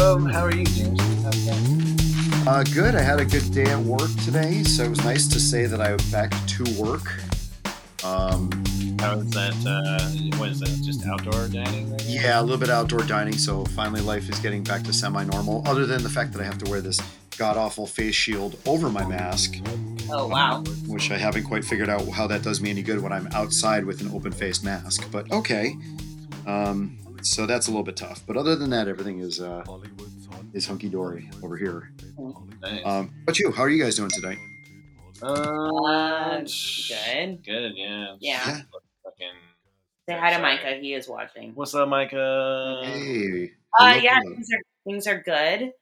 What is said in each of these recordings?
Um, how are you, James? How's? Uh, good. I had a good day at work today, so it was nice to say that I'm back to work. Um, How is that? Uh, what is that? Just outdoor dining? Right yeah, a little bit outdoor dining, so finally life is getting back to semi-normal. Other than the fact that I have to wear this god-awful face shield over my mask, Oh wow. which I haven't quite figured out how that does me any good when I'm outside with an open-face mask. But okay, um, so that's a little bit tough. But other than that, everything is uh, is hunky-dory over here. Nice. Um, but you, how are you guys doing tonight? Uh, Um, good. Good, yeah. Yeah. Yeah. Fucking. Say hi to Micah. He is watching. What's up, Micah? Hey. Uh, yeah, things are things are good.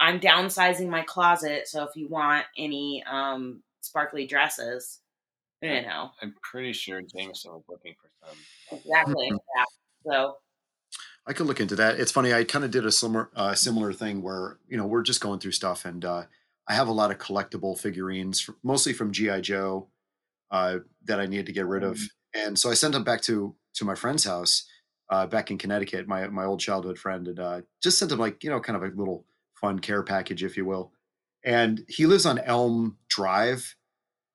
I'm downsizing my closet, so if you want any um sparkly dresses, you know I'm pretty sure Jameson was looking for some. exactly. yeah. So I could look into that. It's funny. I kind of did a similar uh, similar thing where you know we're just going through stuff, and uh, I have a lot of collectible figurines, mostly from GI Joe, uh, that I needed to get rid of. And so I sent them back to to my friend's house uh, back in Connecticut, my my old childhood friend, and uh, just sent him like you know kind of a little fun care package, if you will. And he lives on Elm Drive,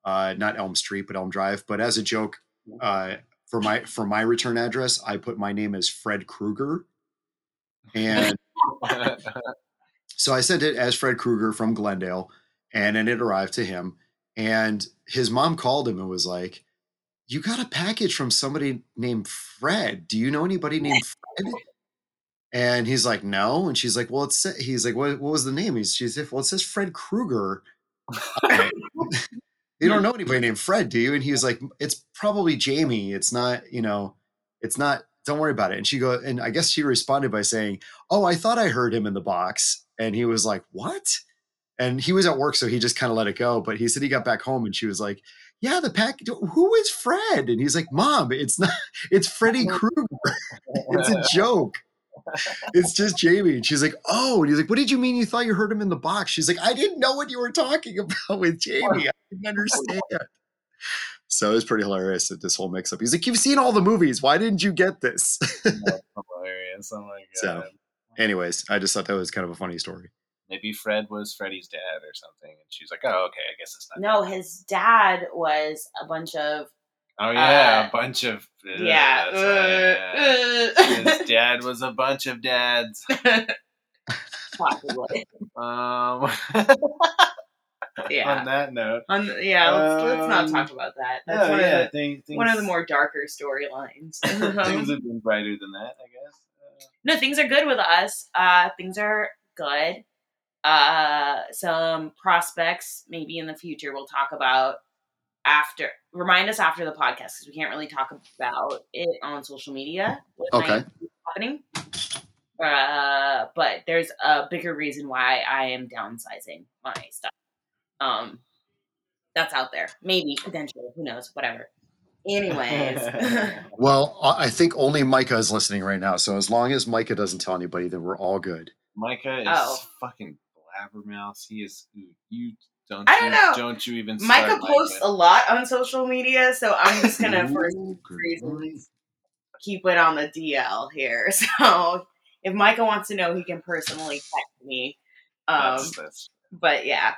uh, not Elm Street, but Elm Drive. But as a joke, uh, for my for my return address, I put my name as Fred Krueger, and so I sent it as Fred Krueger from Glendale, and then it arrived to him. And his mom called him and was like, "You got a package from somebody named Fred. Do you know anybody named Fred?" And he's like, "No." And she's like, "Well, it's he's like, what, what was the name?" He's she's like, "Well, it says Fred Krueger." You don't know anybody named Fred, do you? And he was like, "It's probably Jamie. It's not, you know, it's not. Don't worry about it." And she go, and I guess she responded by saying, "Oh, I thought I heard him in the box." And he was like, "What?" And he was at work, so he just kind of let it go. But he said he got back home, and she was like, "Yeah, the pack. Who is Fred?" And he's like, "Mom, it's not. It's Freddy Krueger. it's a joke." It's just Jamie. And she's like, Oh, and he's like, What did you mean you thought you heard him in the box? She's like, I didn't know what you were talking about with Jamie. I didn't understand. So it was pretty hilarious at this whole mix up. He's like, You've seen all the movies. Why didn't you get this? Hilarious. Oh my So- god. Anyways, I just thought that was kind of a funny story. Maybe Fred was Freddy's dad or something, and she's like, "Oh, okay, I guess it's not." no, his dad was a bunch of Oh yeah, uh, a bunch of ugh, yeah. right, yeah. uh, His dad was a bunch of dads. Possibly. Um, Yeah. On that note, On, yeah, let's, let's not Um, talk about that. That's no, one, yeah, of the, things, things, one of the more darker storylines. things have been brighter than that, I guess. Uh, no, things are good with us. Uh, things are good. Uh, some prospects maybe in the future we'll talk about after. Remind us after the podcast because we can't really talk about it on social media. Okay. Happening. Uh, but there's a bigger reason why I am downsizing my stuff. Um, that's out there. Maybe potentially. Who knows? Whatever. Anyways. Well, I I think only Micah is listening right now. So as long as Micah doesn't tell anybody, then we're all good. Micah is Oh. fucking blabbermouth. He is. You, you don't. I don't you, know. Don't you even? Micah start, posts a lot on social media, so I'm just gonna for reasons keep it on the DL here. So if Micah wants to know, he can personally text me. Um, That's, that's but yeah,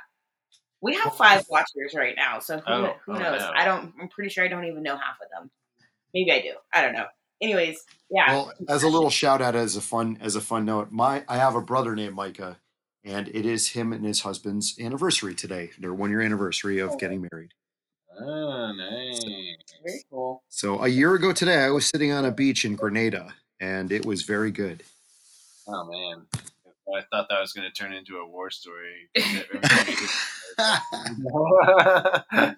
we have five watchers right now, so who, Oh, who oh, knows? no. I don't. I'm pretty sure I don't even know half of them. Maybe I do. I don't know. Anyways, yeah. Well, as a little shout out, as a fun as a fun note, my I have a brother named Micah, and it is him and his husband's anniversary today. Their one year anniversary of oh. getting married. oh nice. Very cool. So a year ago today, I was sitting on a beach in Grenada, and it was very good. Oh man. I thought that was going to turn into a war story.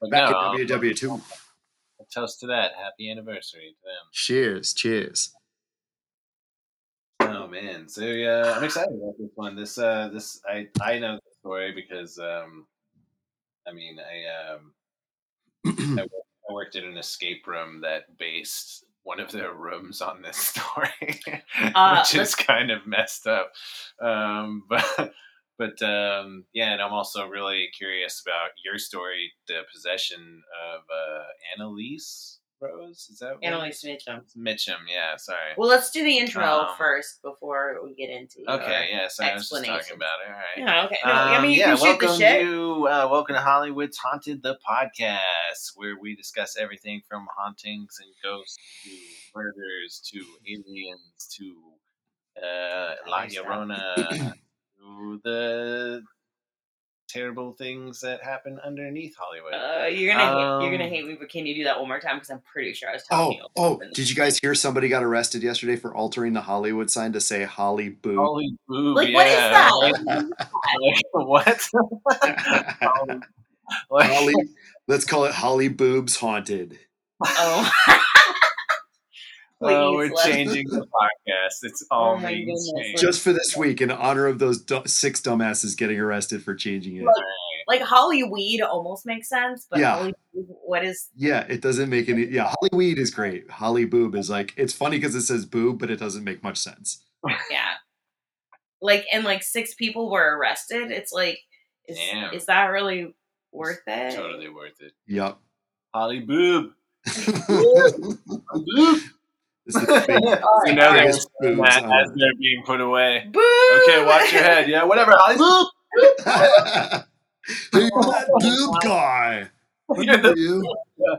but Back no, at WW two. a toast to that. Happy anniversary to them. Cheers, cheers. Oh man, so yeah, I'm excited about this one. This uh, this I I know the story because um, I mean I um I, wo- I worked at an escape room that based one of their rooms on this story, Uh, which is kind of messed up. Um, but but um, yeah, and I'm also really curious about your story, the possession of uh, Annalise. Rose? Is that what Annalise Mitchum. Mitchum? Yeah, sorry. Well, let's do the intro Um, first before we get into. okay, yeah, so I was just talking about it. All right. Yeah. Okay. No, I Um, mean, you yeah, can shoot welcome the shit. to uh, welcome to Hollywood's Haunted the podcast, where we discuss everything from hauntings and ghosts to murders to aliens to uh, La. Llorona to the terrible things that happen underneath Hollywood. Uh, you're gonna hate, you're gonna Um, hate me, but can you do that one more time? Because I'm pretty sure I was talking. Oh, talking. oh! Did you guys hear somebody got arrested yesterday for altering the Hollywood sign to say Holly Boo? Holly boob, Like, yeah. what is that? Like, what? Holly- Holly, let's call it Holly Boobs Haunted. Oh. Oh, we're let's- changing the podcast. It's oh all Oh my being goodness, changed. Just for this week, in honor of those du- six dumbasses getting arrested for changing it. Look, like Hollyweed almost makes sense, but Yeah. Holly, what is? Yeah, it doesn't make any. Yeah, Holly Weed is great. Holly Boob is like it's funny because it says boob, but it doesn't make much sense. Yeah. Like and like six people were arrested. It's like, is is that really worth it? totally worth it. Yep. Holly boob. it's Boob. the big, You know they're biggest saying boobs that as they're being put away. Boo! Okay, watch your head. Yeah, whatever. Holly boob. hey, you're that boob guy. You're the- You?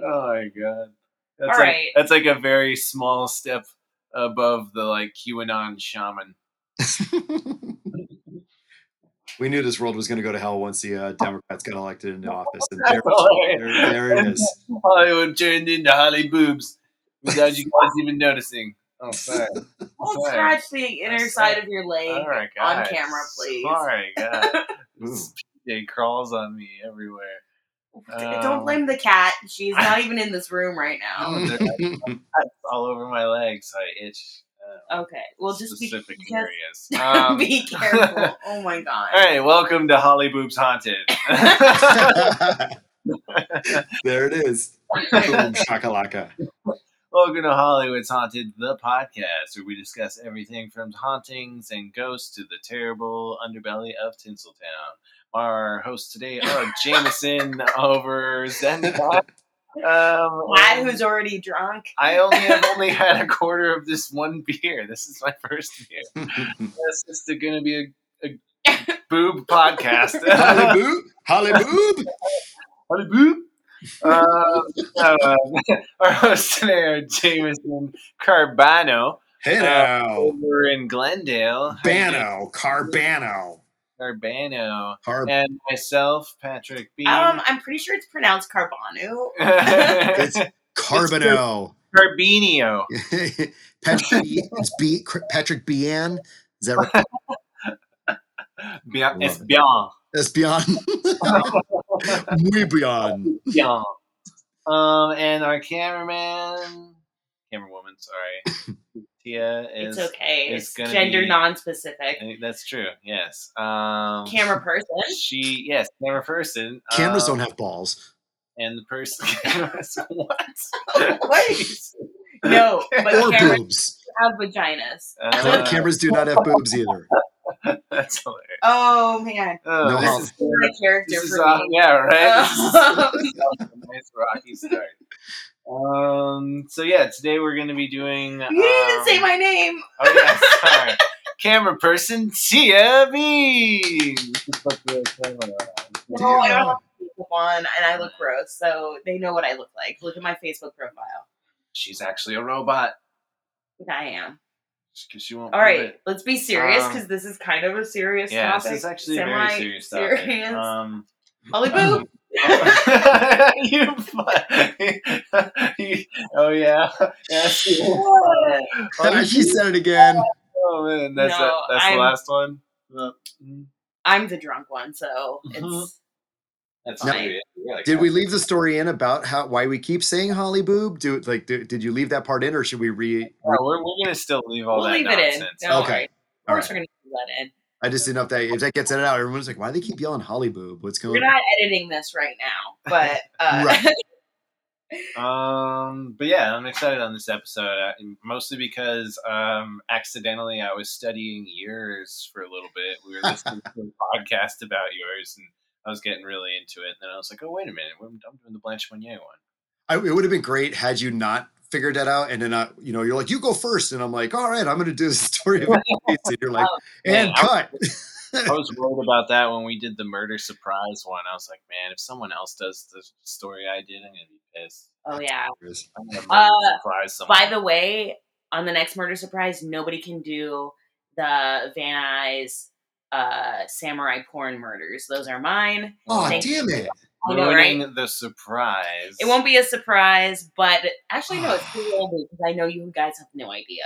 Oh my god. That's All like, right. That's like a very small step above the like QAnon shaman. we knew this world was going to go to hell once the uh, Democrats got elected into office, and there, hilarious. there, there it is. Hollywood turned into Holly boobs without you guys even noticing. Oh, sorry. Don't Sorry. scratch the inner Sorry. side of your leg All right, on camera, please. Sorry, God. Ooh. It crawls on me everywhere. Don't Um, blame the cat. She's not even in this room right now. Oh, they're- It's all over my legs. so I itch. Uh, Okay, well, just be, specific just areas. Um, be careful. Oh my god. all right, welcome to Holly Boobs Haunted. there it is. Boom, shakalaka. Welcome to Hollywood's Haunted, the podcast, where we discuss everything from hauntings and ghosts to the terrible underbelly of Tinseltown. Our hosts today are Jameson over Zenbat. Um, Lad who's already drunk. I only have only had a quarter of this one beer. This is my first beer. This is going to be a, a boob podcast. Holly Boob. Holly Boob. Holly boob. Uh, uh, our hosts today are Jameson Carbano Hey uh, now. over in Glendale. Hi, Bano. Carbano. Carbano. Carb. And myself, Patrick B. Um, I'm pretty sure it's pronounced Carbonu. It's Carbano. Carbinio. Patrick, B, it's B, Patrick Bian. Is that right? Bien, it's Love it. bien. That's beyond. Muy beyond. Bien. Um, and our cameraman, camerawoman, sorry, Tia is. It's okay. it's It's, gender be- non-specific. That's true. Yes. Um, Camera person. She yes, camera person. Cameras um, don't have balls. And the person. what? What? No, but Or cameras boobs. have vaginas. Uh, Cameras do not have boobs either. That's hilarious. Oh man, Oh, No this is, my character this is for uh, yeah, right. Uh, This is a nice rocky start. Um. So yeah, today we're going to be doing. you didn't even um, say my name. Oh yeah, sorry. Camera person Tia Bean. Put the camera on. No, I don't have makeup on, and I look gross, so they know what I look like. Look at my Facebook profile. She's actually a robot I am. Because she won't. All prove right, it. let's be serious Um, because this is kind of a serious Yeah, topic. this is actually a very serious topic. Semi-serious. Um, Holly Boo. you, you, oh yeah, yes. she said it again. Oh man, that's No, it. That's I'm- the last one. Uh, mm, I'm the drunk one, so Mhm. it's That's Now, maybe it. Yeah, Did we leave the story in about how why we keep saying Holly Boob? Do like do, did you leave that part in, or should we re? Yeah, we're, we're gonna still leave all we'll that leave it in. nonsense. Don't Okay. worry. Of course, right. we're gonna leave that in. I just didn't know if that if that gets edited out, everyone's like, why do they keep yelling Holly Boob? What's going?" We're not editing this right now, but uh, Right. Um, but yeah, I'm excited on this episode, uh, mostly because um, accidentally I was studying yours for a little bit. We were listening to a podcast about yours, and I was getting really into it. And then I was like, oh wait a minute, I'm I'm doing the Blanche Monnier one. I, it would have been great had you not figured that out, and then I, you know, you're like, you go first, and I'm like, all right, I'm going to do the story of and you're like, and man, I- cut. I was worried about that when we did the murder surprise one. I was like, man, if someone else does the story I did, I'm gonna be pissed. Oh yeah. I'm gonna murder Uh, surprise someone. By the way, on the next murder surprise, nobody can do the Van Nuys uh, samurai porn murders. Those are mine. Oh Thank damn it! I know, right? The surprise. It won't be a surprise, but actually, no, it's pretty old because I know you guys have no idea.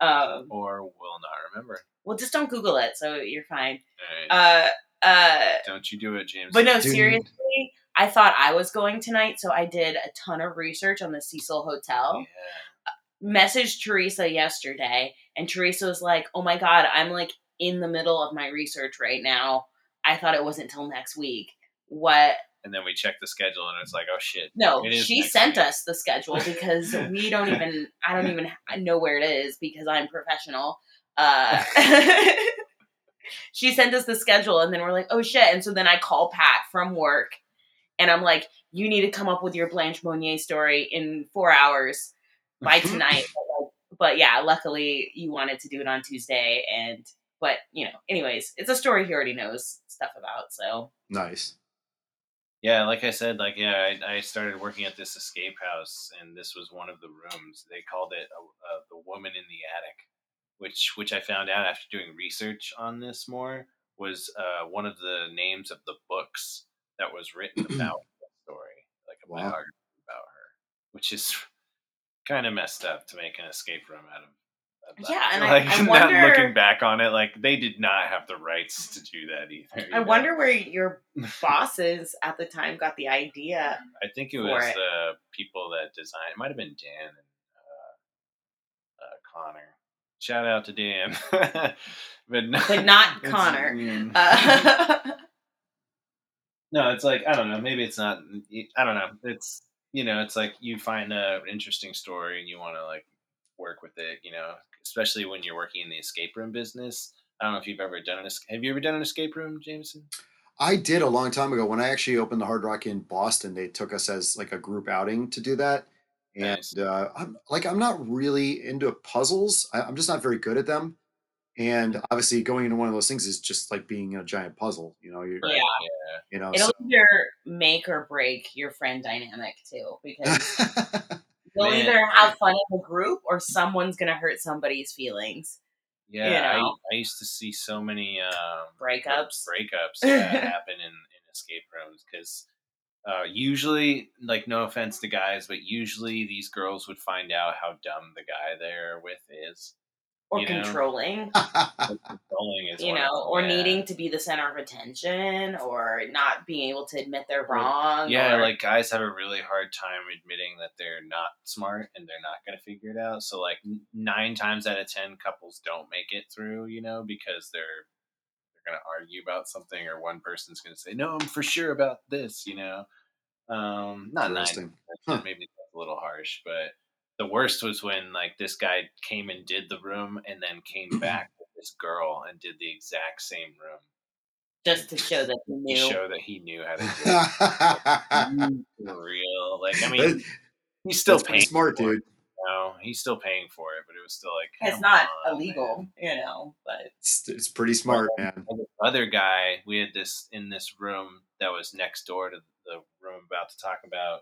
Um, or will not remember. well, just don't Google it, so you're fine. Alright, Uh, uh, Don't you do it, James? but no, Dude. seriously, I thought I was going tonight, so I did a ton of research on the Cecil Hotel. Yeah. messaged Teresa yesterday, and Teresa was like, "Oh my god, I'm like in the middle of my research right now. I thought it wasn't till next week. What? And then we check the schedule, and it's like, oh shit. No, she sent week. us the schedule because we don't even. I don't even know where it is because I'm professional. Uh, she sent us the schedule, and then we're like, "Oh shit!" And so then I call Pat from work, and I'm like, "You need to come up with your Blanche Monnier story in four hours." by tonight. but, but yeah, luckily you wanted to do it on Tuesday, and but you know, anyways, it's a story he already knows stuff about. So Nice. Yeah, like I said, like yeah, I, I started working at this escape house, and this was one of the rooms. They called it uh, uh, the woman in the attic, which which I found out after doing research on this more was uh, one of the names of the books that was written about the story, like a Wow. biography about her, which is kind of messed up to make an escape room out of. That. Yeah, and I- like I now wonder- looking back on it, like they did not have the rights to do that either. I know? wonder where your bosses at the time got the idea. I think it was it. the people that designed. It might have been Dan and uh, uh, Connor. Shout out to Dan, but not, But not Connor. Uh, no, it's like I don't know. Maybe it's not. I don't know. It's you know, it's like you find a, an interesting story and you want to like work with it. You know, especially when you're working in the escape room business. I don't know if you've ever done an. es- Have you ever done an escape room, Jameson? I did a long time ago when I actually opened the Hard Rock in Boston. They took us as like a group outing to do that, and Nice. uh, I'm like I'm not really into puzzles. I, I'm just not very good at them. And obviously, going into one of those things is just like being in a giant puzzle. You know, you're, Yeah. you know. it'll So. either make or break your friend dynamic too, because you'll Man. either have fun in the group or someone's gonna hurt somebody's feelings. Yeah, You I, know. I used to see so many um, Breakups. breakups yeah, happen in, in escape rooms because uh, usually, like, no offense to guys, but usually these girls would find out how dumb the guy they're with is. Or You controlling. Controlling is you one of know, or yeah. needing to be the center of attention, or not being able to admit they're wrong. Yeah, or- like guys have a really hard time admitting that they're not smart and they're not going to figure it out. So like nine times out of ten, couples don't make it through, you know, because they're they're going to argue about something, or one person's going to say, "No, I'm for sure about this," you know. Um, not nine, Interesting. maybe that's a little harsh, but the worst was when like this guy came and did the room and then came mm-hmm. back with this girl and did the exact same room just to show that to knew. show that he knew how to do it. Real. Like, I mean, he's still That's paying smart, for it, dude. you know? He's still paying for it, but it was still like It's not on, illegal, man. you know, but It's, it's pretty smart, man. Other guy, we had this in this room that was next door to the room I'm about to talk about.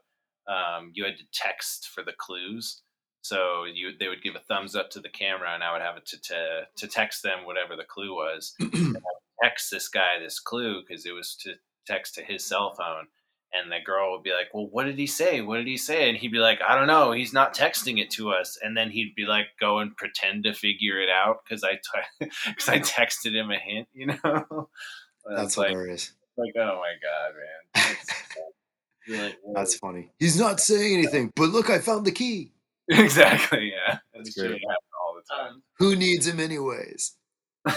Um, you had to text for the clues. So you they would give a thumbs up to the camera, and I would have it to to, to text them whatever the clue was. text this guy this clue because it was to text to his cell phone. And the girl would be like, "Well, what did he say? What did he say?" And he'd be like, "I don't know. He's not texting it to us." And then he'd be like, "Go and pretend to figure it out because I because I texted him a hint." You know, That's like, hilarious. like, oh my god, man, like. That's funny. He's not saying anything, but look, I found the key. exactly, yeah. That's great. happens all the time. um, Who needs him anyways?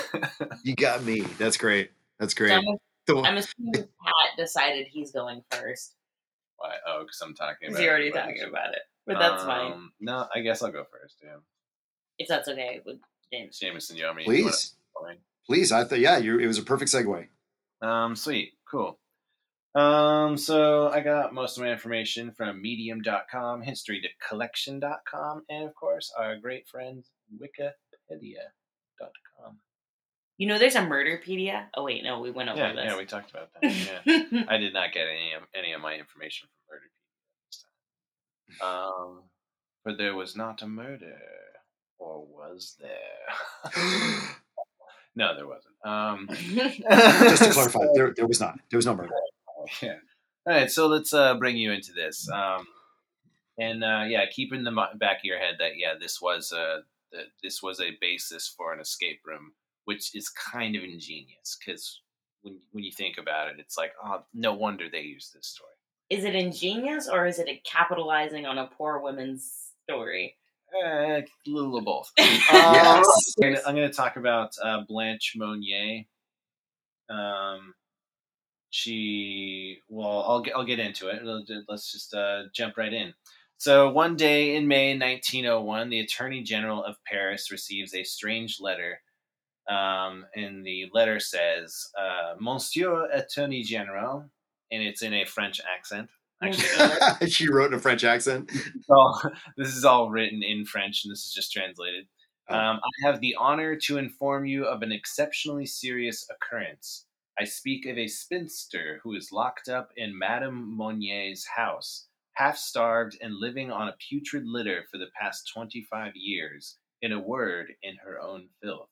You got me. That's great. That's so great. I'm, The- I'm assuming Pat decided he's going first Why? Oh, because I'm talking because about. you're already everybody. talking about it. But that's fine Um, No, I guess I'll go first. Yeah, if that's okay with James. Jameson, you want me? you wanna- Please, please. I thought, yeah, you it was a perfect segue. Um, sweet, cool. Um, so I got most of my information from medium.com, historycollection.com, and of course our great friends wikipedia.com. You know, there's a Murderpedia. Oh wait, no, we went over Yeah, this. yeah, we talked about that. Yeah. I did not get any of, any of my information from Murderpedia this time. Um, but there was not a murder, or was there? no, there wasn't. Um, Just to clarify, there, there was not. There was no murder. yeah. All right, so let's uh, bring you into this. Um, and uh, yeah, keep in the back of your head that yeah, this was a this was a basis for an escape room, which is kind of ingenious because when when you think about it, it's like oh, no wonder they used this story. is it ingenious or is it a capitalizing on a poor woman's story? Eh, a little of both. Yes. I'm gonna, I'm gonna talk about uh, Blanche Monnier. Um, she, well, I'll get, I'll get into it. Let's just uh, jump right in. So one day in May 1901, the Attorney General of Paris receives a strange letter. Um, and the letter says, uh, "Monsieur Attorney General," and it's in a French accent. Actually, she wrote in a French accent. all, this is all written in French, and this is just translated. Oh. Um, I have the honor to inform you of an exceptionally serious occurrence. I speak of a spinster who is locked up in Madame Monnier's house, half starved and living on a putrid litter for the past 25 years, in a word, in her own filth.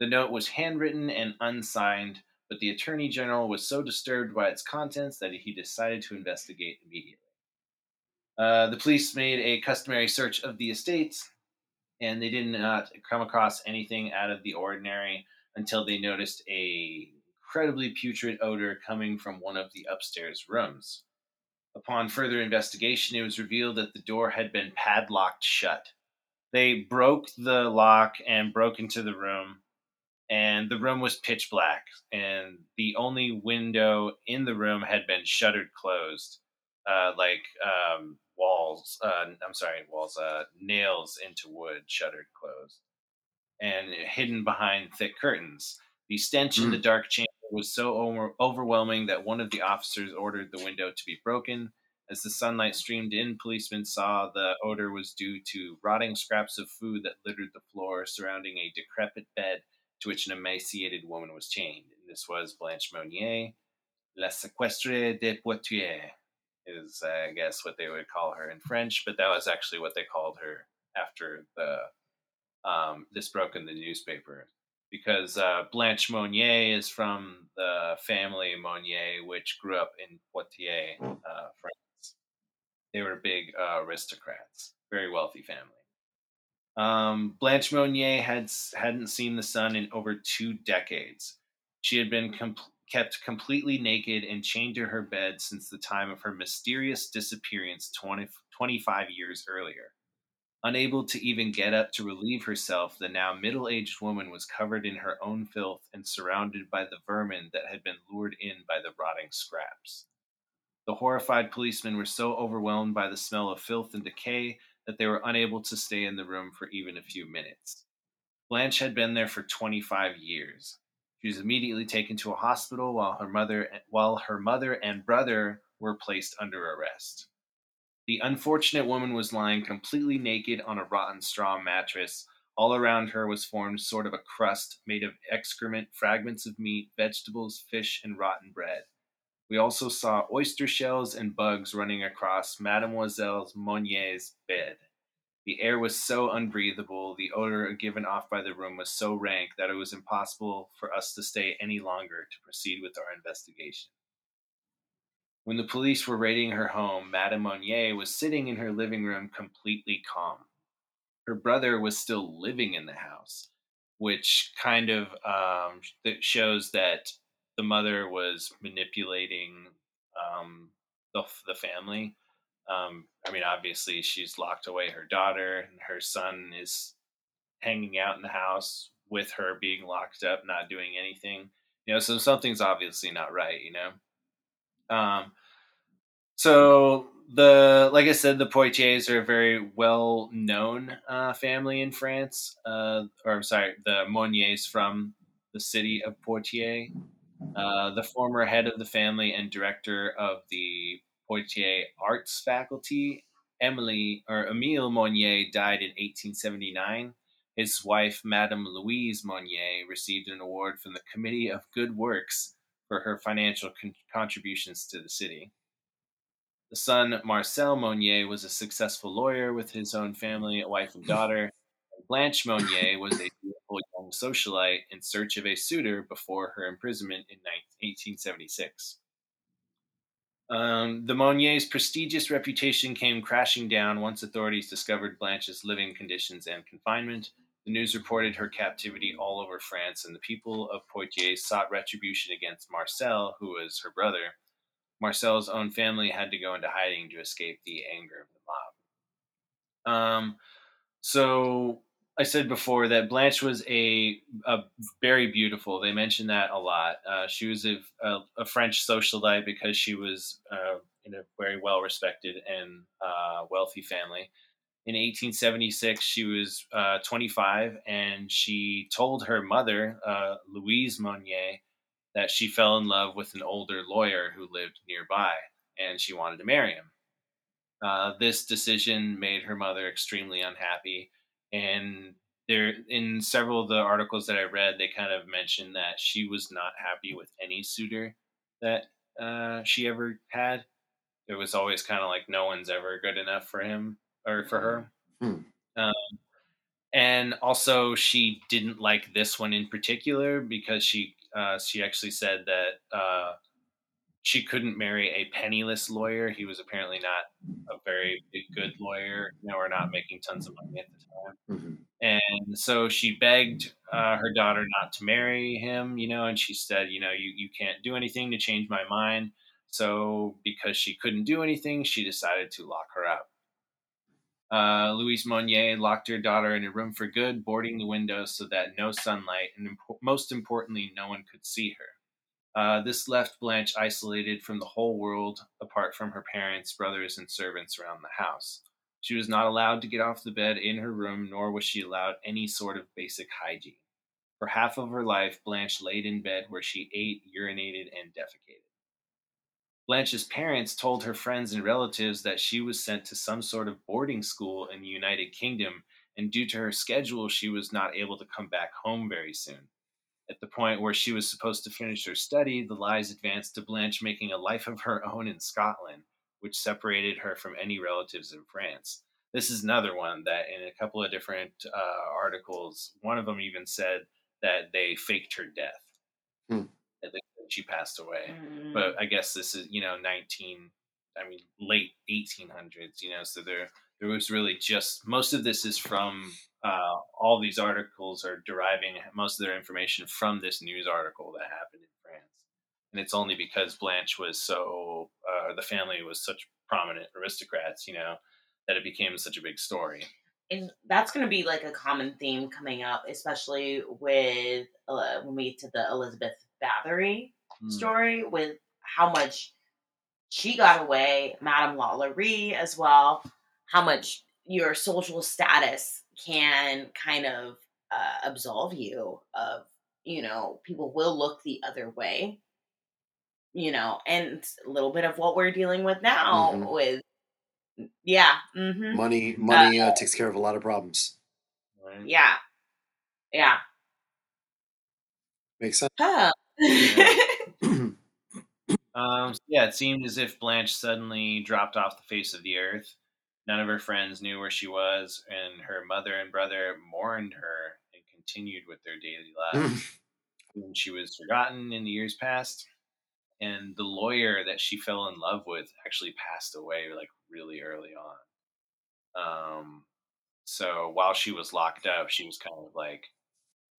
The note was handwritten and unsigned, but the Attorney General was so disturbed by its contents that he decided to investigate immediately. Uh, the police made a customary search of the estates, and they did not come across anything out of the ordinary until they noticed a incredibly putrid odor coming from one of the upstairs rooms. Upon further investigation, it was revealed that the door had been padlocked shut. They broke the lock and broke into the room, and the room was pitch black, and the only window in the room had been shuttered closed, uh, like um, walls. Uh, I'm sorry, walls, uh, nails into wood, shuttered closed, and hidden behind thick curtains. The stench in the mm. dark chamber was so over- overwhelming that one of the officers ordered the window to be broken. As the sunlight streamed in, policemen saw the odor was due to rotting scraps of food that littered the floor surrounding a decrepit bed to which an emaciated woman was chained. And this was Blanche Monnier, La Séquestrée de Poitiers, is I guess what they would call her in French, but that was actually what they called her after the um, this broke in the newspaper because uh, Blanche Monnier is from the family Monnier, which grew up in Poitiers, uh, France. They were big uh, aristocrats, very wealthy family. Um, Blanche Monnier had hadn't seen the sun in over two decades. She had been com- kept completely naked and chained to her bed since the time of her mysterious disappearance 20, 25 years earlier. Unable to even get up to relieve herself, the now middle aged woman was covered in her own filth and surrounded by the vermin that had been lured in by the rotting scraps. The horrified policemen were so overwhelmed by the smell of filth and decay that they were unable to stay in the room for even a few minutes. Blanche had been there for 25 years. She was immediately taken to a hospital while her mother while her mother and brother were placed under arrest. The unfortunate woman was lying completely naked on a rotten straw mattress. All around her was formed sort of a crust made of excrement, fragments of meat, vegetables, fish, and rotten bread. We also saw oyster shells and bugs running across Mademoiselle Monnier's bed. The air was so unbreathable, the odor given off by the room was so rank that it was impossible for us to stay any longer to proceed with our investigation. When the police were raiding her home, Madame Monnier was sitting in her living room completely calm. Her brother was still living in the house, which kind of um, shows that the mother was manipulating um, the, the family. Um, I mean, obviously, she's locked away her daughter, and her son is hanging out in the house with her being locked up, not doing anything. You know, so something's obviously not right, you know? Um, so the like I said, the Poitiers are a very well known uh, family in France. Uh, or I'm sorry, the Monniers from the city of Poitiers. Uh, the former head of the family and director of the Poitiers Arts Faculty, Emily or Emile Monnier, died in 1879. His wife, Madame Louise Monnier, received an award from the Committee of Good Works for her financial con- contributions to the city. The son, Marcel Monnier, was a successful lawyer with his own family, a wife and daughter. Blanche Monnier was a beautiful young socialite in search of a suitor before her imprisonment in 1876. Um, the Monniers' prestigious reputation came crashing down once authorities discovered Blanche's living conditions and confinement. The news reported her captivity all over France, and the people of Poitiers sought retribution against Marcel, who was her brother. Marcel's own family had to go into hiding to escape the anger of the mob. Um, so I said before that Blanche was a, a very beautiful. They mentioned that a lot. Uh, she was a, a, a, French socialite because she was uh, in a very well respected and uh, wealthy family. In 1876, she was uh, 25, and she told her mother, uh, Louise Monnier, that she fell in love with an older lawyer who lived nearby, and she wanted to marry him. Uh, this decision made her mother extremely unhappy and there in several of the articles that I read, they kind of mentioned that she was not happy with any suitor that uh, she ever had. It was always kind of like no one's ever good enough for him or for her. Hmm. Um, and also, she didn't like this one in particular because she uh, she actually said that uh, she couldn't marry a penniless lawyer. He was apparently not a very good lawyer, you know, or not making tons of money at the time. Mm-hmm. And so she begged uh, her daughter not to marry him, you know, and she said, you know, you, you can't do anything to change my mind. So because she couldn't do anything, she decided to lock her up. Uh, Louise Monnier locked her daughter in a room for good, boarding the windows so that no sunlight and imp- most importantly, no one could see her. Uh, this left Blanche isolated from the whole world, apart from her parents, brothers, and servants around the house. She was not allowed to get off the bed in her room, nor was she allowed any sort of basic hygiene. For half of her life, Blanche laid in bed where she ate, urinated, and defecated. Blanche's parents told her friends and relatives that she was sent to some sort of boarding school in the United Kingdom, and due to her schedule, she was not able to come back home very soon. At the point where she was supposed to finish her study, the lies advanced to Blanche making a life of her own in Scotland, which separated her from any relatives in France. This is another one that, in a couple of different uh, articles, one of them even said that they faked her death, hmm. that, they, that she passed away. Mm. But I guess this is, you know, 19, I mean, late 1800s, you know, so there there was really just most of this is from uh, all these articles are deriving most of their information from this news article that happened in France, and it's only because Blanche was so uh, the family was such prominent aristocrats, you know, that it became such a big story. And that's going to be like a common theme coming up, especially with uh, when we get to the Elizabeth Bathory mm. story, with how much she got away, Madame Lalaurie as well, how much your social status can kind of uh, absolve you of you know people will look the other way you know and a little bit of what we're dealing with now mm-hmm. with yeah mm-hmm. money money uh, uh, takes care of a lot of problems yeah yeah makes sense huh. um, yeah it seemed as if blanche suddenly dropped off the face of the earth None of her friends knew where she was, and her mother and brother mourned her and continued with their daily lives. and she was forgotten in the years past. And the lawyer that she fell in love with actually passed away like really early on. Um, so while she was locked up, she was kind of like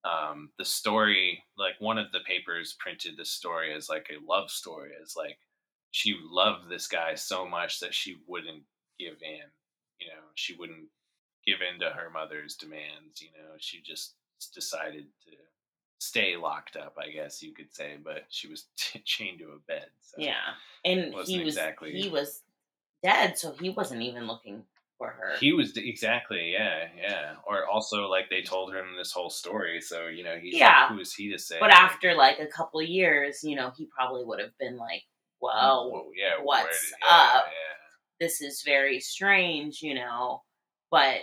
um, the story. Like one of the papers printed the story as like a love story, as like she loved this guy so much that she wouldn't give in. You know, she wouldn't give in to her mother's demands. You know, she just decided to stay locked up, I guess you could say, but she was t- chained to a bed. So yeah, and he was exactly he was dead, so he wasn't even looking for her. He was exactly, yeah, yeah. Or also, like they told him this whole story, so you know, he's Yeah. like, who is he to say? but after like a couple of years, you know, he probably would have been like, "Well, Whoa, yeah, what's did- yeah, up? Yeah. this is very strange," you know. But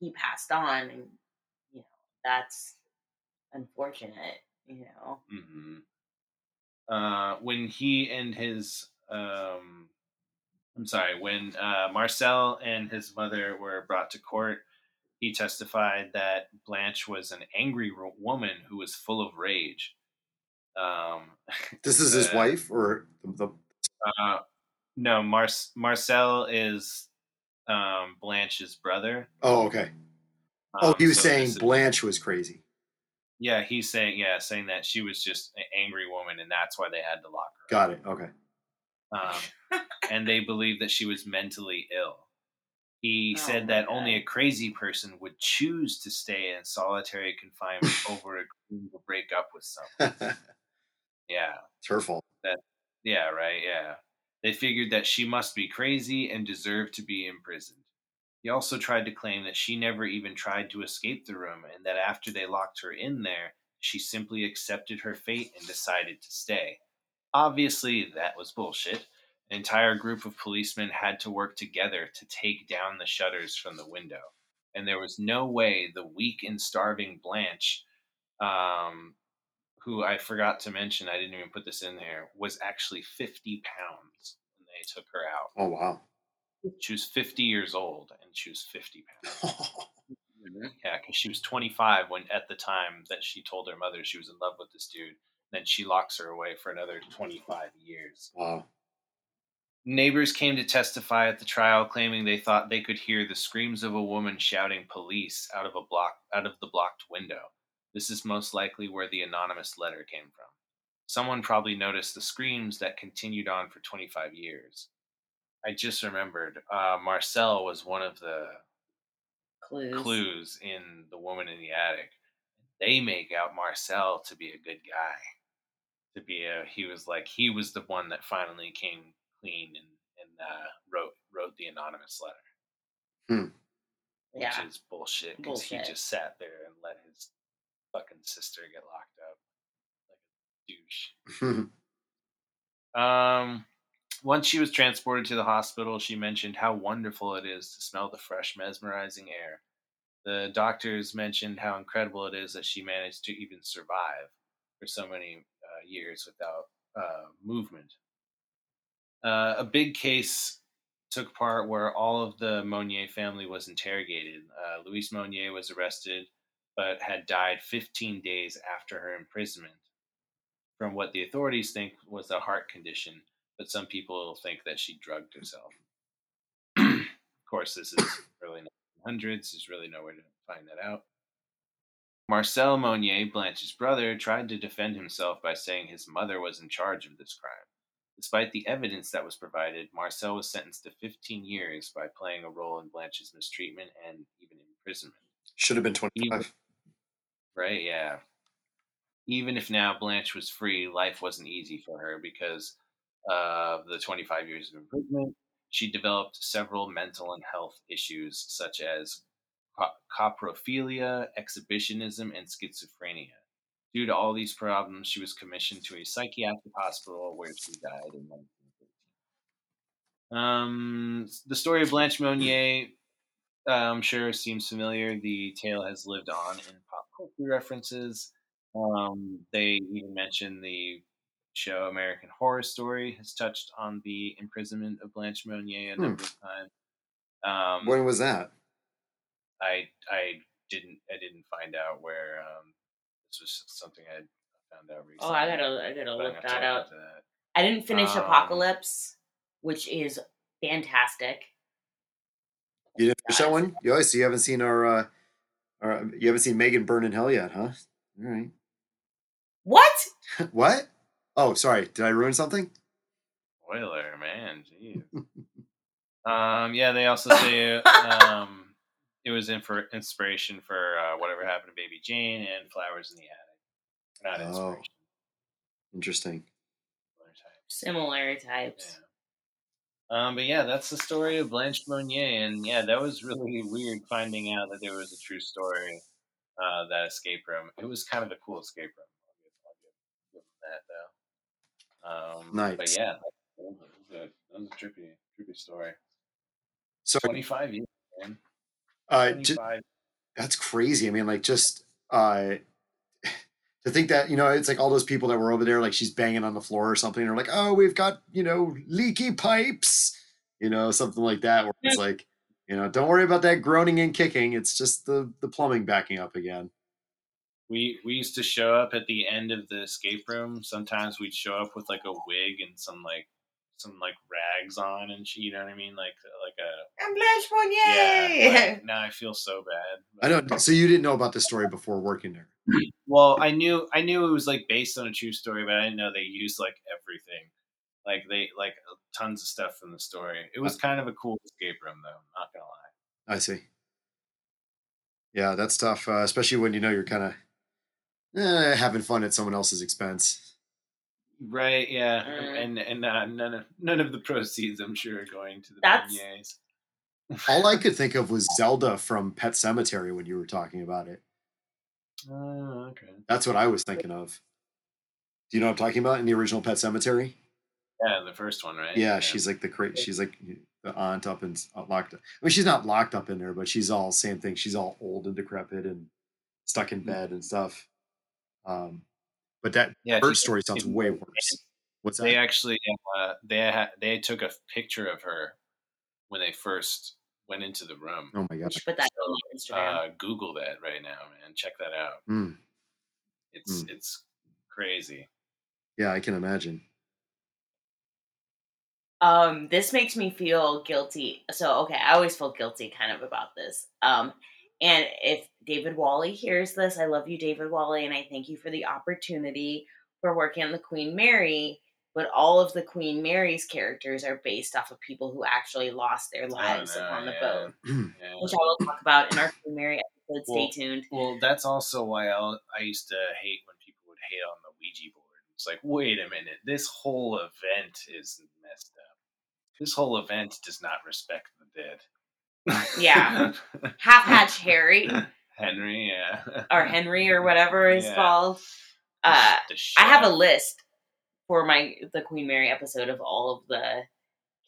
he passed on, and you know that's unfortunate. You know. hmm Uh, when he and his, um, I'm sorry, when uh, Marcel and his mother were brought to court, he testified that Blanche was an angry ro- woman who was full of rage. Um, This is his Uh, wife or the, the uh, no, Mar- Marcel is um, Blanche's brother. Oh, okay. Oh, Um, he was so saying Blanche was crazy. Yeah, he's saying yeah, saying that she was just an angry woman, and that's why they had to lock her. Got it. Okay. Um, and they believed that she was mentally ill. He Oh said that only a crazy person would choose to stay in solitary confinement over agreeing to break up with someone. Yeah, it's her fault. yeah, right, yeah. They figured that she must be crazy and deserved to be imprisoned. He also tried to claim that she never even tried to escape the room and that after they locked her in there, she simply accepted her fate and decided to stay. Obviously, that was bullshit. An entire group of policemen had to work together to take down the shutters from the window. And there was no way the weak and starving Blanche, um, who I forgot to mention, I didn't even put this in there, was actually 50 pounds when they took her out. Oh wow. She was 50 years old and she was 50 pounds. Yeah, because she was 25 when at the time that she told her mother she was in love with this dude. Then she locks her away for another 25 years. wow. Neighbors came to testify at the trial, claiming they thought they could hear the screams of a woman shouting "police" out of a block out of the blocked window. This is most likely where the anonymous letter came from. Someone probably noticed the screams that continued on for 25 years. I just remembered uh, Marcel was one of the Clues. clues in The Woman in the Attic. They make out Marcel to be a good guy. To be a he was like he was the one that finally came clean and, and uh, wrote wrote the anonymous letter. Which Yeah. is bullshit because he just sat there and let his fucking sister get locked up like a douche. Um, once she was transported to the hospital, she mentioned how wonderful it is to smell the fresh, mesmerizing air. The doctors mentioned how incredible it is that she managed to even survive for so many years without uh, movement. Uh, a big case took part where all of the Monnier family was interrogated. Uh, Louise Monnier was arrested, but had died 15 days after her imprisonment from what the authorities think was a heart condition, but some people think that she drugged herself. of course, this is early 1900s. There's really no way to find that out. Marcel Monnier, Blanche's brother, tried to defend himself by saying his mother was in charge of this crime. Despite the evidence that was provided, Marcel was sentenced to 15 years by playing a role in Blanche's mistreatment and even imprisonment. Should have been 25. Right, yeah. Even if now Blanche was free, life wasn't easy for her because of the 25 years of imprisonment. She developed several mental and health issues such as coprophilia, exhibitionism, and schizophrenia. Due to all these problems, she was commissioned to a psychiatric hospital where she died in 1913. Um, the story of Blanche Monnier uh, I'm sure seems familiar. The tale has lived on in pop culture references. Um, they even mentioned the show American Horror Story has touched on the imprisonment of Blanche Monnier a Hmm. number of times. Um, When was that? I I didn't I didn't find out where um, this was something I found out recently. Oh, I gotta, I gotta but I'm look that up. that. I didn't finish Um, Apocalypse, which is fantastic. You didn't finish that one? You so you haven't seen our, uh, our, you haven't seen Megan burn in hell yet, huh? All right. What? what? Oh, sorry. Did I ruin something? Spoiler, man, jeez. um, yeah, they also say um, it was in for inspiration for uh, whatever happened to Baby Jane and Flowers in the Attic. Not Oh. inspiration. Interesting. similar type. Similar types. Yeah. Um, but yeah, that's the story of Blanche Monnier, and yeah, that was really weird finding out that there was a true story. Uh, that escape room. It was kind of a cool escape room. I'll give, I'll give, give that though. Um, Nice. But yeah, that was a, that was a trippy, trippy story. So, Twenty-five years, man. Uh, that's crazy. I mean, like, just uh, to think that you know, it's like all those people that were over there, like she's banging on the floor or something. They're like, "Oh, we've got you know leaky pipes," you know, something like that. Where it's like, you know, don't worry about that groaning and kicking. It's just the the plumbing backing up again. We we used to show up at the end of the escape room. Sometimes we'd show up with like a wig and some like some like rags on and shit, you know what I mean, like like a I'm Blanche yeah. Monnier. Like, now I feel so bad. I don't. So you didn't know about the story before working there? Well, I knew I knew it was like based on a true story, but I didn't know they used like everything, like they like tons of stuff from the story. It was kind of a cool escape room, though. Not gonna lie. I see. Yeah, that's tough, uh, especially when you know you're kind of eh, having fun at someone else's expense. Right? Yeah, Mm. and and uh, none of none of the proceeds, I'm sure, are going to the That's- beignets. All I could think of was Zelda from Pet Sematary when you were talking about it. Oh, okay. That's what I was thinking of. Do you know what I'm talking about in the original Pet Sematary? Yeah, the first one, right? Yeah, she's like the cra- she's like the aunt up and uh, locked. Up. I mean, she's not locked up in there, but she's all same thing. She's all old and decrepit and stuck in bed and stuff. Um, but that yeah. first story sounds in- way worse. What's They that? actually uh, they ha- they took a picture of her when they first went into the room. Oh my We gosh. should put that on Instagram. Uh, Google that right now, man. Check that out. Mm, It's Mm. it's crazy. yeah, I can imagine. Um, this makes me feel guilty. So, okay, I always feel guilty kind of about this. Um, and if David Wally hears this, I love you, David Wally, and I thank you for the opportunity for working on the Queen Mary. But all of the Queen Mary's characters are based off of people who actually lost their lives no, upon the yeah. boat, Yeah. which I will talk about in our Queen Mary episode. Stay Well, tuned. Well, that's also why I I used to hate when people would hate on the Ouija board. It's like, wait a minute, this whole event is messed up. This whole event does not respect the dead. Yeah. Half Hatch Harry Henry, yeah. or Henry or whatever is Yeah. called. Uh, I have a list for my the Queen Mary episode of all of the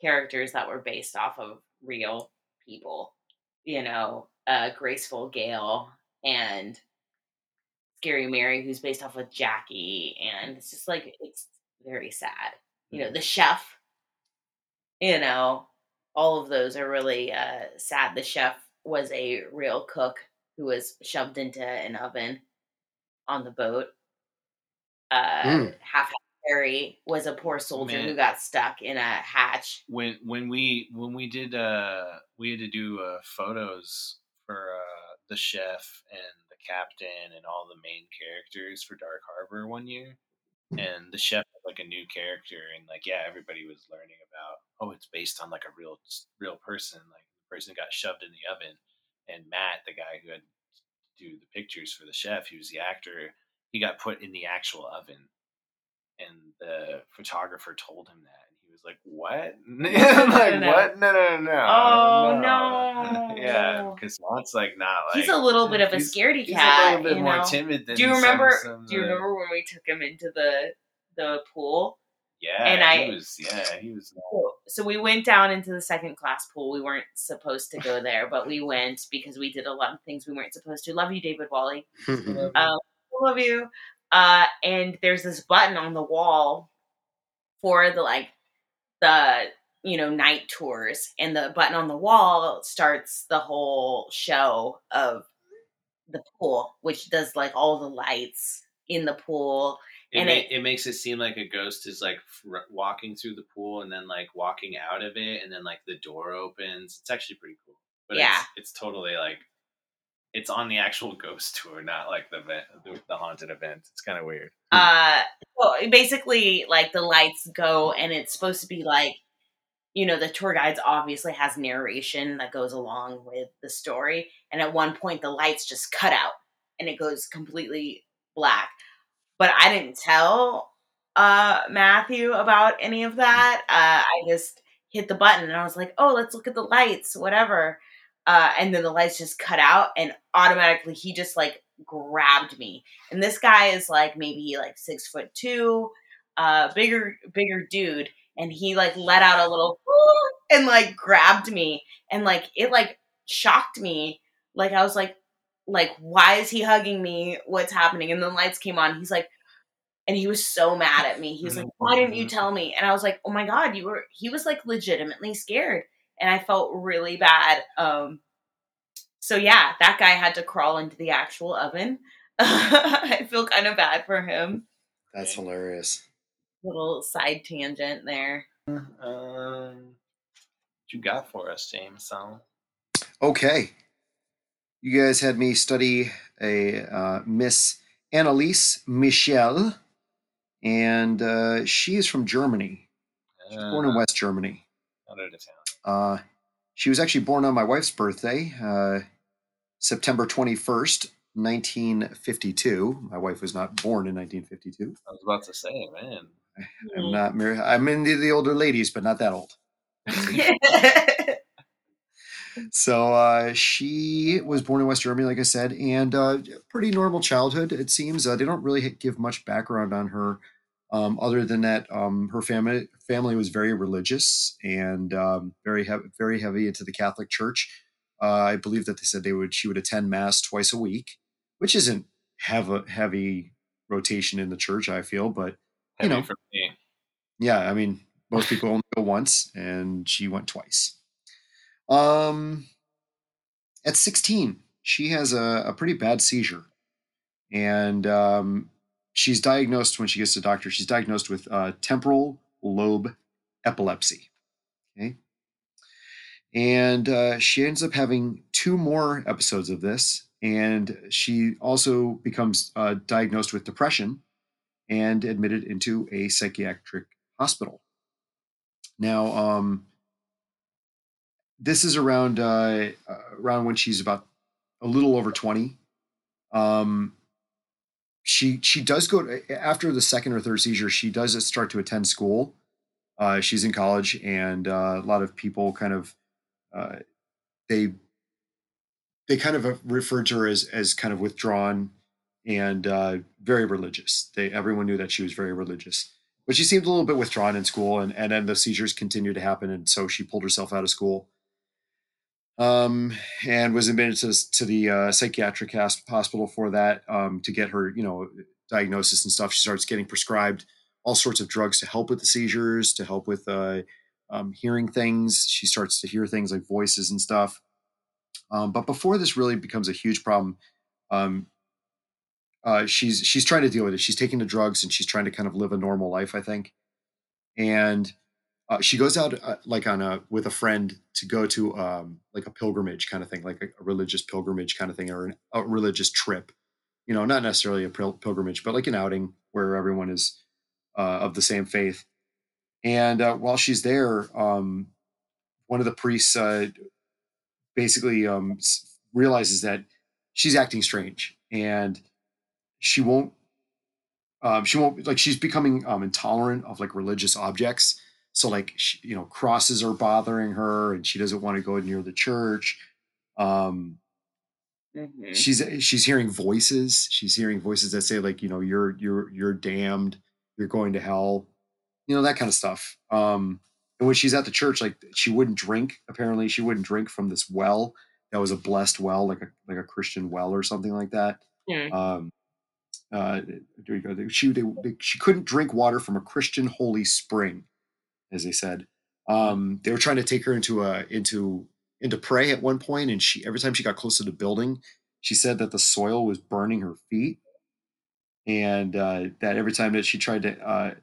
characters that were based off of real people. You know, uh, Graceful Gale and Scary Mary, who's based off of Jackie, and it's just like it's very sad. You know, the chef. You know, all of those are really uh, sad. The chef was a real cook who was shoved into an oven on the boat. Uh, Mm. Half Harry was a poor soldier Man. who got stuck in a hatch. when when we when we did uh we had to do uh photos for uh the chef and the captain and all the main characters for dark harbor one year and the chef had like a new character and like yeah everybody was learning about oh it's based on like a real real person like the person got shoved in the oven and matt the guy who had to do the pictures for the chef he was the actor he got put in the actual oven and the photographer told him that and he was like what I'm like no, no. what no no no no Oh, no. yeah because Mont's like not like he's a little bit of a he's- scaredy he's cat. a little bit you more know? timid than Do you remember? some, do you remember when we took him into the the pool? yeah and he I- was yeah he was So, so we went down into the second class pool. We weren't supposed to go there, but we went because we did a lot of things we weren't supposed to. Love you, David Wally. Um, love you. Uh, and there's this button on the wall for the like the you know night tours, and the button on the wall starts the whole show of the pool, which does like all the lights in the pool. It, And ma- it- it makes it seem like a ghost is like fr- walking through the pool and then like walking out of it and then like the door opens. It's actually pretty cool. But Yeah. it's, it's totally like it's on the actual ghost tour, not like the event, the, the haunted event. It's kind of weird. Uh, well, basically, like the lights go, and it's supposed to be like, you know, the tour guides obviously has narration that goes along with the story, and at one point the lights just cut out, and it goes completely black. But I didn't tell uh Matthew about any of that. Uh, I just hit the button and I was like, oh, let's look at the lights, whatever. Uh, and then the lights just cut out and automatically he just like grabbed me. And this guy is like maybe like six foot two, uh, bigger, bigger dude. And he like let out a little and like grabbed me and like it like shocked me. Like I was like, like, why is he hugging me? What's happening? And then the lights came on. He's like, and he was so mad at me. He was like, "Why didn't you tell me?" And I was like, "Oh my god, you were." He was like legitimately scared, and I felt really bad. Um, so yeah, that guy had to crawl into the actual oven. I feel kind of bad for him. That's hilarious. Little side tangent there. Um, what you got for us, James? So Okay. You guys had me study a uh, Miss Anneliese Michel, and uh, she is from Germany. She was born in uh, West Germany. out of town. Uh, she was actually born on my wife's birthday, uh, September 21st, 1952. My wife was not born in 1952. I was about to say, man. I'm not married. I'm into the older ladies, but not that old. So uh, she was born in West Germany, like I said, and uh, pretty normal childhood. It seems uh, they don't really give much background on her, um, other than that um, her family family was very religious and um, very heavy, very heavy into the Catholic Church. Uh, I believe that they said they would she would attend mass twice a week, which isn't have a heavy rotation in the church. I feel, but You Heavy know. for me. yeah, I mean, most people only go once, and she went twice. Um, at 16, she has a, a pretty bad seizure, and um, she's diagnosed when she gets to the doctor. She's diagnosed with uh, temporal lobe epilepsy. Okay, and uh, she ends up having two more episodes of this, and she also becomes uh, diagnosed with depression and admitted into a psychiatric hospital. Now, um, this is around uh, uh, around when she's about a little over twenty. Um, she she does go to, after the second or third seizure. She does start to attend school. Uh, she's in college, and uh, a lot of people kind of uh, they they kind of referred to her as as kind of withdrawn and uh, very religious. They everyone knew that she was very religious, but she seemed a little bit withdrawn in school, and and then the seizures continued to happen, and so she pulled herself out of school. Um, and was admitted to, to the uh, psychiatric hospital for that um, to get her, you know, diagnosis and stuff. She starts getting prescribed all sorts of drugs to help with the seizures, to help with uh, um, hearing things. She starts to hear things like voices and stuff. Um, but before this really becomes a huge problem, um, uh, she's she's trying to deal with it. She's taking the drugs and she's trying to kind of live a normal life, I think. And uh, she goes out uh, like on a with a friend to go to um, like a pilgrimage kind of thing, like a, a religious pilgrimage kind of thing, or an, a religious trip. You know, not necessarily a pil- pilgrimage, but like an outing where everyone is uh, of the same faith. And uh, while she's there, um, one of the priests uh, basically um, realizes that she's acting strange, and she won't. Um, she won't like she's becoming um, intolerant of like religious objects. So like she, you know crosses are bothering her, and she doesn't want to go near the church. Um, Mhm. she's she's hearing voices. She's hearing voices that say like you know you're you're you're damned. You're going to hell. You know that kind of stuff. Um, and when she's at the church, like she wouldn't drink. Apparently, she wouldn't drink from this well that was a blessed well, like a like a Christian well or something like that. Hmm. Um, uh, there you go. She they, they, she couldn't drink water from a Christian holy spring, as they said. Um, they were trying to take her into a into into pray at one point, and she every time she got close to the building, she said that the soil was burning her feet, and uh, that every time that she tried to uh,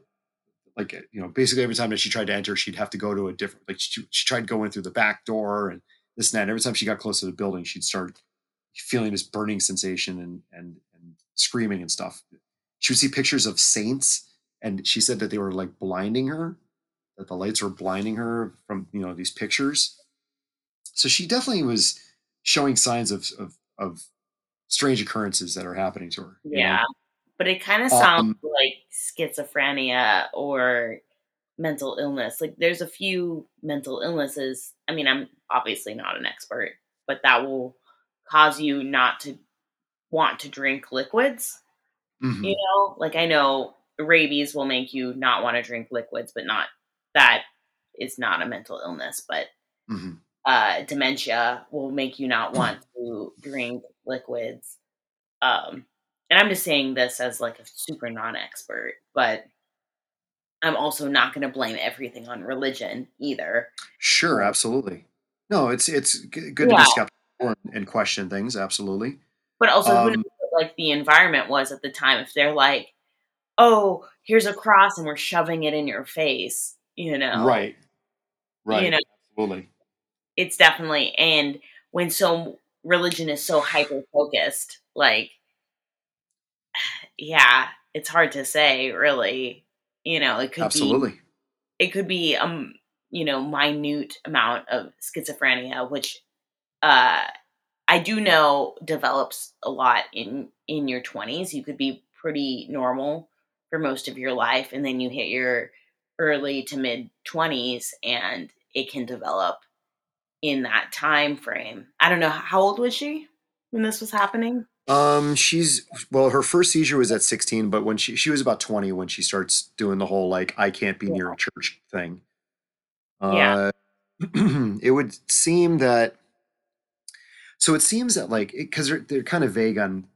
like you know basically every time that she tried to enter, she'd have to go to a different like she, she tried going through the back door and this and that. And every time she got close to the building, she'd start feeling this burning sensation and and and screaming and stuff. She would see pictures of saints, and she said that they were like blinding her, that the lights were blinding her from you know these pictures. So she definitely was showing signs of of, of strange occurrences that are happening to her. you know? Yeah. But it kind of sounds Um, like schizophrenia or mental illness. Like there's a few mental illnesses. I mean, I'm obviously not an expert, but that will cause you not to want to drink liquids. Mhm. You know, like I know rabies will make you not want to drink liquids, but not that is not a mental illness, but Mhm. uh, dementia will make you not want to drink liquids. Um, and I'm just saying this as like a super non-expert, but I'm also not going to blame everything on religion either. Sure, absolutely. No, it's it's good to be skeptical and, question things. Absolutely. but also who knows Um, like the environment was at the time if they're like, "Oh, here's a cross and we're shoving it in your face," you know. right, right You know, absolutely. it's definitely and when so religion is so hyper focused, like yeah, it's hard to say really. You know, it could be Absolutely. it could be um you know minute amount of schizophrenia which uh i do know develops a lot in in your 20s you could be pretty normal for most of your life and then you hit your early to mid 20s and it can develop in that time frame i don't know how old was she when this was happening Um, she's well, her first seizure was at 16, but when she she was about 20 when she starts doing the whole like I can't be yeah near a church thing. yeah Uh, it would seem that so it seems that like because they're they're kind of vague on.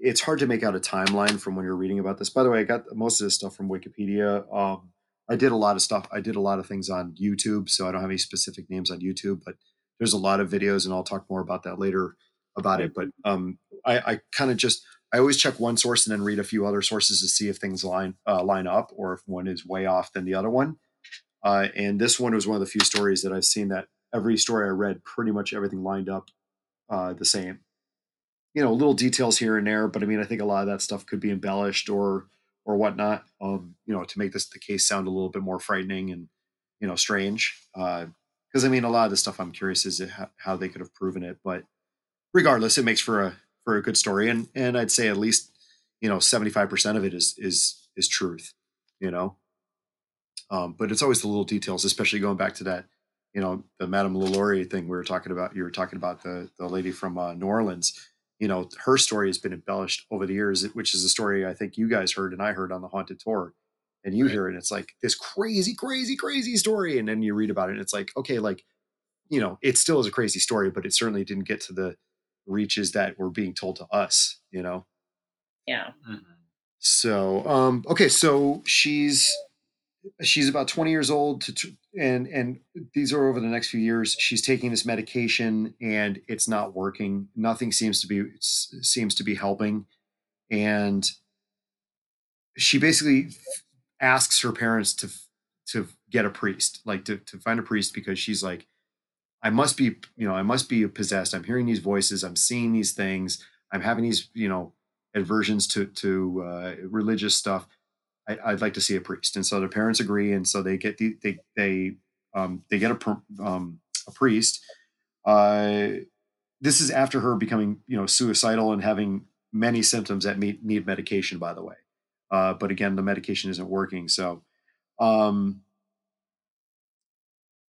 It's hard to make out a timeline from when you're reading about this. By the way, I got most of this stuff from Wikipedia. Um, I did a lot of stuff. I did a lot of things on YouTube, so I don't have any specific names on YouTube, but there's a lot of videos, and I'll talk more about that later about it. But um, I, I kind of just I always check one source and then read a few other sources to see if things line uh, line up or if one is way off than the other one. Uh, and this one was one of the few stories that I've seen that every story I read, pretty much everything lined up uh, the same. You know, little details here and there, but I mean, I think a lot of that stuff could be embellished or or whatnot. Um, you know, to make this the case sound a little bit more frightening and you know strange. Because I mean, a lot of the stuff I'm curious is how, they could have proven it, but regardless, it makes for a for a good story, and and I'd say at least you know seventy five percent of it is is is truth. You know, um, but it's always the little details, especially going back to that, you know, the Madame LaLaurie thing we were talking about. You were talking about the the lady from uh, New Orleans. You know, her story has been embellished over the years, which is a story I think you guys heard and I heard on the Haunted Tour. And you Right. hear it, and it's like this crazy, crazy, crazy story, and then you read about it, and it's like, okay, like you know, it still is a crazy story, but it certainly didn't get to the reaches that were being told to us. You know, yeah Mhm. so um, okay, so she's she's about 20 years old to, and and these are over the next few years she's taking this medication and it's not working. Nothing seems to be seems to be helping. And she basically asks her parents to to get a priest like to, to find a priest because she's like i must be you know i must be possessed. I'm hearing these voices. I'm seeing these things. I'm having these you know aversions to to uh, religious stuff I, I'd like to see a priest. And so the parents agree, and so they get the they they um, they get a um, a priest. Uh, this is after her becoming you know suicidal and having many symptoms that need, need medication. By the way, uh, but again, the medication isn't working. So um,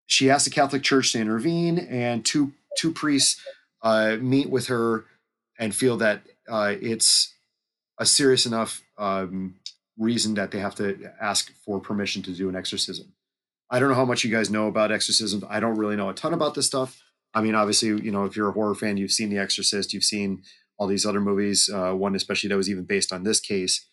she asks the Catholic Church to intervene, and two two priests uh, meet with her and feel that uh, it's a serious enough um, reason that they have to ask for permission to do an exorcism. I don't know how much you guys know about exorcisms. I don't really know a ton about this stuff. I mean, obviously, you know, if you're a horror fan, you've seen The Exorcist, you've seen all these other movies. Uh, one especially that was even based on this case.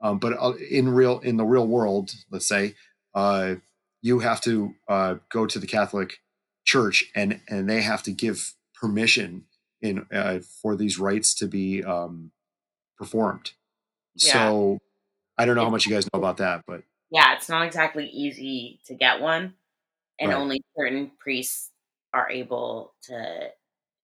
Um, but uh, in real in the real world, let's say, uh, you have to uh, go to the Catholic Church and and they have to give permission in uh, for these rites to be um, performed. yeah So I don't know how much you guys know about that, but yeah it's not exactly easy to get one and right, only certain priests are able to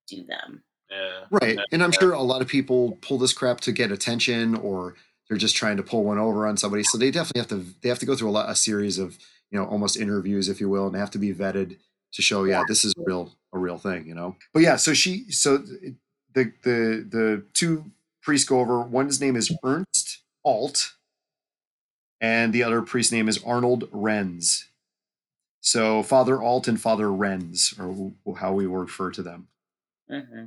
do them. Yeah. right. And I'm sure a lot of people pull this crap to get attention, or they're just trying to pull one over on somebody. So they definitely have to they have to go through a lot a series of you know almost interviews, if you will, and they have to be vetted to show Yeah. yeah this is real a real thing, you know. But yeah, so she so the the the two priests go over. One's name is Ernst Alt, and the other priest's name is Arnold Renz. So Father Alt and Father Renz, or how we refer to them. Mm-hmm.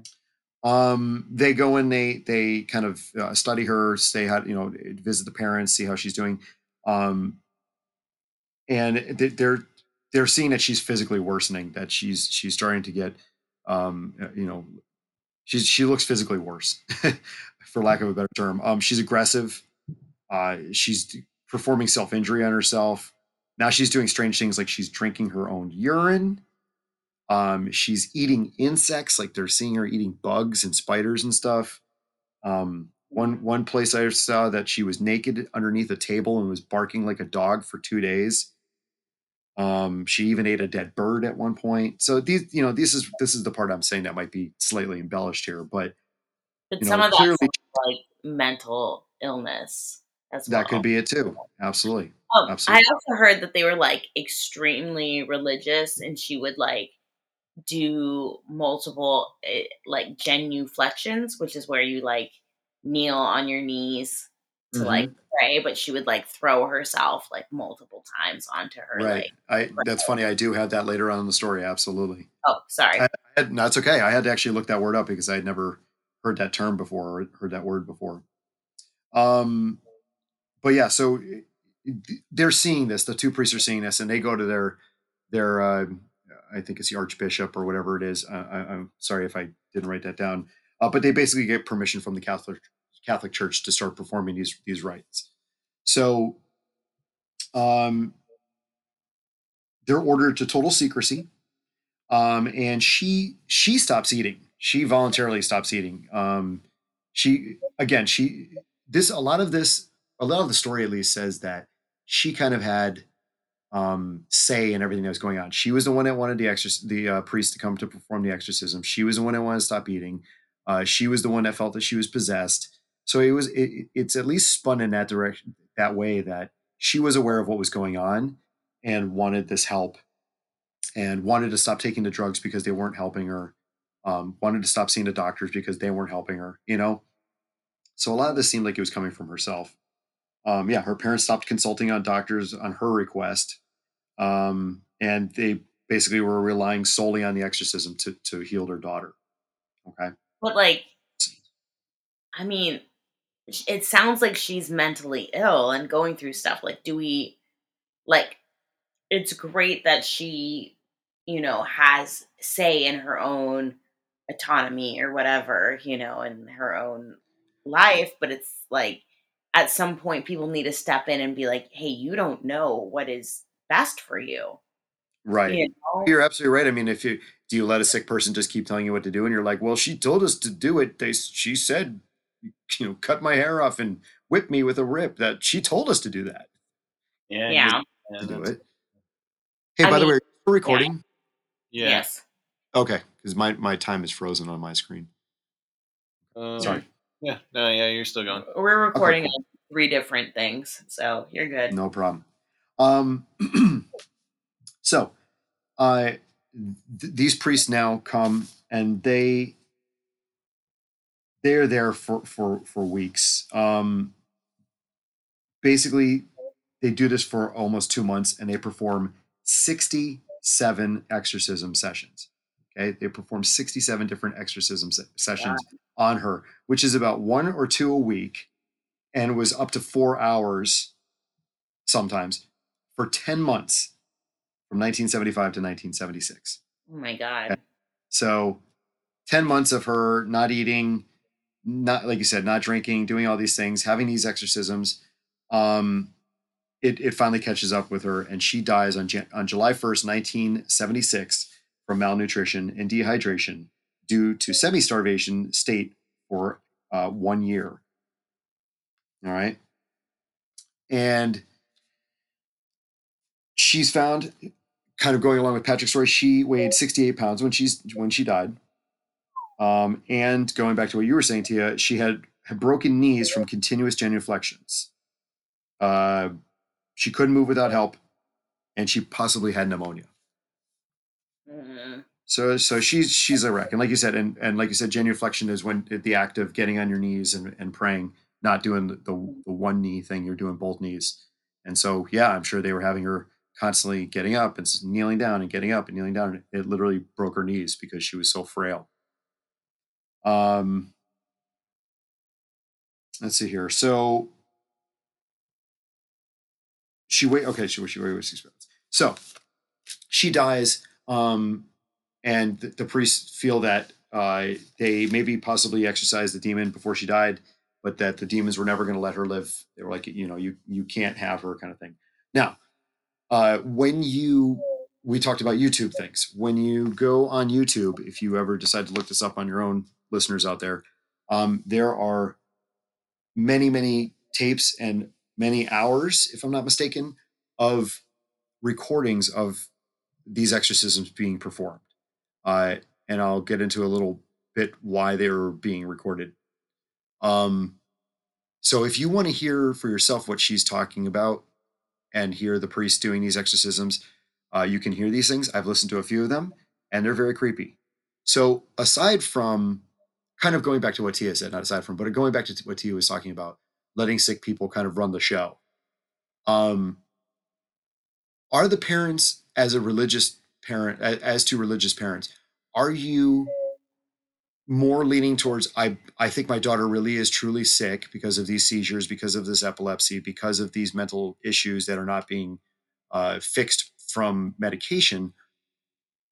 Um, they go and they they kind of uh, study her, say how you know, visit the parents, see how she's doing, um, and they're they're seeing that she's physically worsening, that she's she's starting to get, um, uh, you know, she's she looks physically worse, for lack of a better term. Um, she's aggressive. Uh, she's performing self injury on herself. Now she's doing strange things like she's drinking her own urine. Um, she's eating insects, like they're seeing her eating bugs and spiders and stuff. Um, one one place I saw that she was naked underneath a table and was barking like a dog for two days. Um, she even ate a dead bird at one point. So these, you know, this is this is the part I'm saying that might be slightly embellished here, but But some know, of that's clearly- like mental illness as well. that could be it too. Absolutely. Um, I also heard that they were like extremely religious, and she would like do multiple eh, like genuflections, which is where you like kneel on your knees to Mm-hmm. like pray, but she would like throw herself like multiple times onto her. Right. Like, I that's funny. I do have that later on in the story. Absolutely. oh, sorry. I had, no, it's okay. I had to actually look that word up because I had never heard that term before or heard that word before. Um, but yeah, so they're seeing this. The two priests are seeing this, and they go to their their uh, I think it's the archbishop or whatever it is. Uh, I, I'm sorry if I didn't write that down. Uh, but they basically get permission from the Catholic Catholic Church to start performing these these rites. So, um, they're ordered to total secrecy um, and she she stops eating. She voluntarily stops eating. Um, she again, she this a lot of this a lot of the story at least says that she kind of had um, say in everything that was going on. She was the one that wanted the exorc- the uh, priest to come to perform the exorcism. She was the one that wanted to stop eating. Uh, she was the one that felt that she was possessed. So it was it, it's at least spun in that direction that way that she was aware of what was going on and wanted this help and wanted to stop taking the drugs because they weren't helping her um, wanted to stop seeing the doctors because they weren't helping her you know so a lot of this seemed like it was coming from herself um, yeah her parents stopped consulting on doctors on her request um, and they basically were relying solely on the exorcism to, to heal their daughter okay But like, I mean, it sounds like she's mentally ill and going through stuff. Like, do we like? It's great that she, you know, has say in her own autonomy or whatever, you know, in her own life. But it's like, at some point, people need to step in and be like, "Hey, you don't know what is best for you." right You know? You're absolutely right. I mean, if you do you let a sick person just keep telling you what to do, and you're like, well, she told us to do it. They she said, you know, cut my hair off and whip me with a rip. That she told us to do that Yeah. Yeah. yeah, to do it. Hey, I by the way, we're you recording? yeah. Yes. Okay, because my my time is frozen on my screen. Um, Sorry, Yeah. No. Yeah. You're still going. We're recording on three different things, so you're good. no problem. Um, so, uh, th- these priests now come and they they're there for for for weeks. Um, basically, they do this for almost two months, and they perform sixty-seven exorcism sessions. Okay, they performed sixty-seven different exorcism se- sessions on her, which is about one or two a week, and was up to four hours sometimes for ten months from 1975 to 1976. Oh my god. So 10 months of her not eating, not like you said, not drinking, doing all these things, having these exorcisms. Um, it, it finally catches up with her and she dies on, on July 1st, 1976 from malnutrition and dehydration due to semi-starvation state for uh, one year. All right. And she's found kind of going along with Patrick's story, she weighed 68 pounds when she's when she died. Um, and going back to what you were saying, Tia, she had, had broken knees from continuous genuflections. Uh, she couldn't move without help, and she possibly had pneumonia. So, so she's she's a wreck. And like you said, and, and like you said, genuflection is when the act of getting on your knees and, and praying, not doing the, the, one knee thing. You're doing both knees. And so, yeah, I'm sure they were having her constantly getting up and kneeling down and getting up and kneeling down. It literally broke her knees because she was so frail. Um, let's see here. So she wait. Okay, she she wait six. So she dies, um, and the, the priests feel that uh, they maybe possibly exorcised the demon before she died, but that the demons were never going to let her live. They were like, you know, you you can't have her, kind of thing. Now, uh, when you we talked about YouTube things. When you go on YouTube, if you ever decide to look this up on your own, listeners out there, um, there are many, many tapes and many hours, if I'm not mistaken, of recordings of these exorcisms being performed. Uh, and I'll get into a little bit why they were being recorded. Um, so if you want to hear for yourself what she's talking about and hear the priest doing these exorcisms, uh, you can hear these things. I've listened to a few of them, and they're very creepy. So aside from kind of going back to what Tia said, not aside from, but going back to what Tia was talking about, letting sick people kind of run the show. Um, are the parents, as a religious parent, as to religious parents, are you more leaning towards I I think my daughter really is truly sick because of these seizures, because of this epilepsy, because of these mental issues that are not being uh, fixed from medication,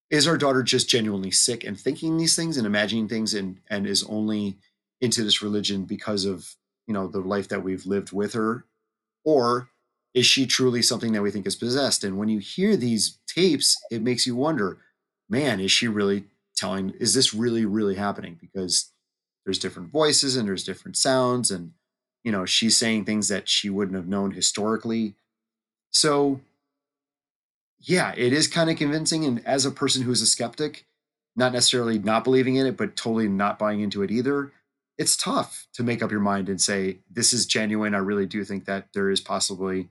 is our daughter just genuinely sick and thinking these things and imagining things and and is only into this religion because of you know the life that we've lived with her? Or is she truly something that we think is possessed and when you hear these tapes it makes you wonder man is she really telling is this really really happening because there's different voices and there's different sounds and you know she's saying things that she wouldn't have known historically so yeah, it is kind of convincing. And as a person who's a skeptic, not necessarily not believing in it, but totally not buying into it either, it's tough to make up your mind and say, this is genuine. I really do think that there is possibly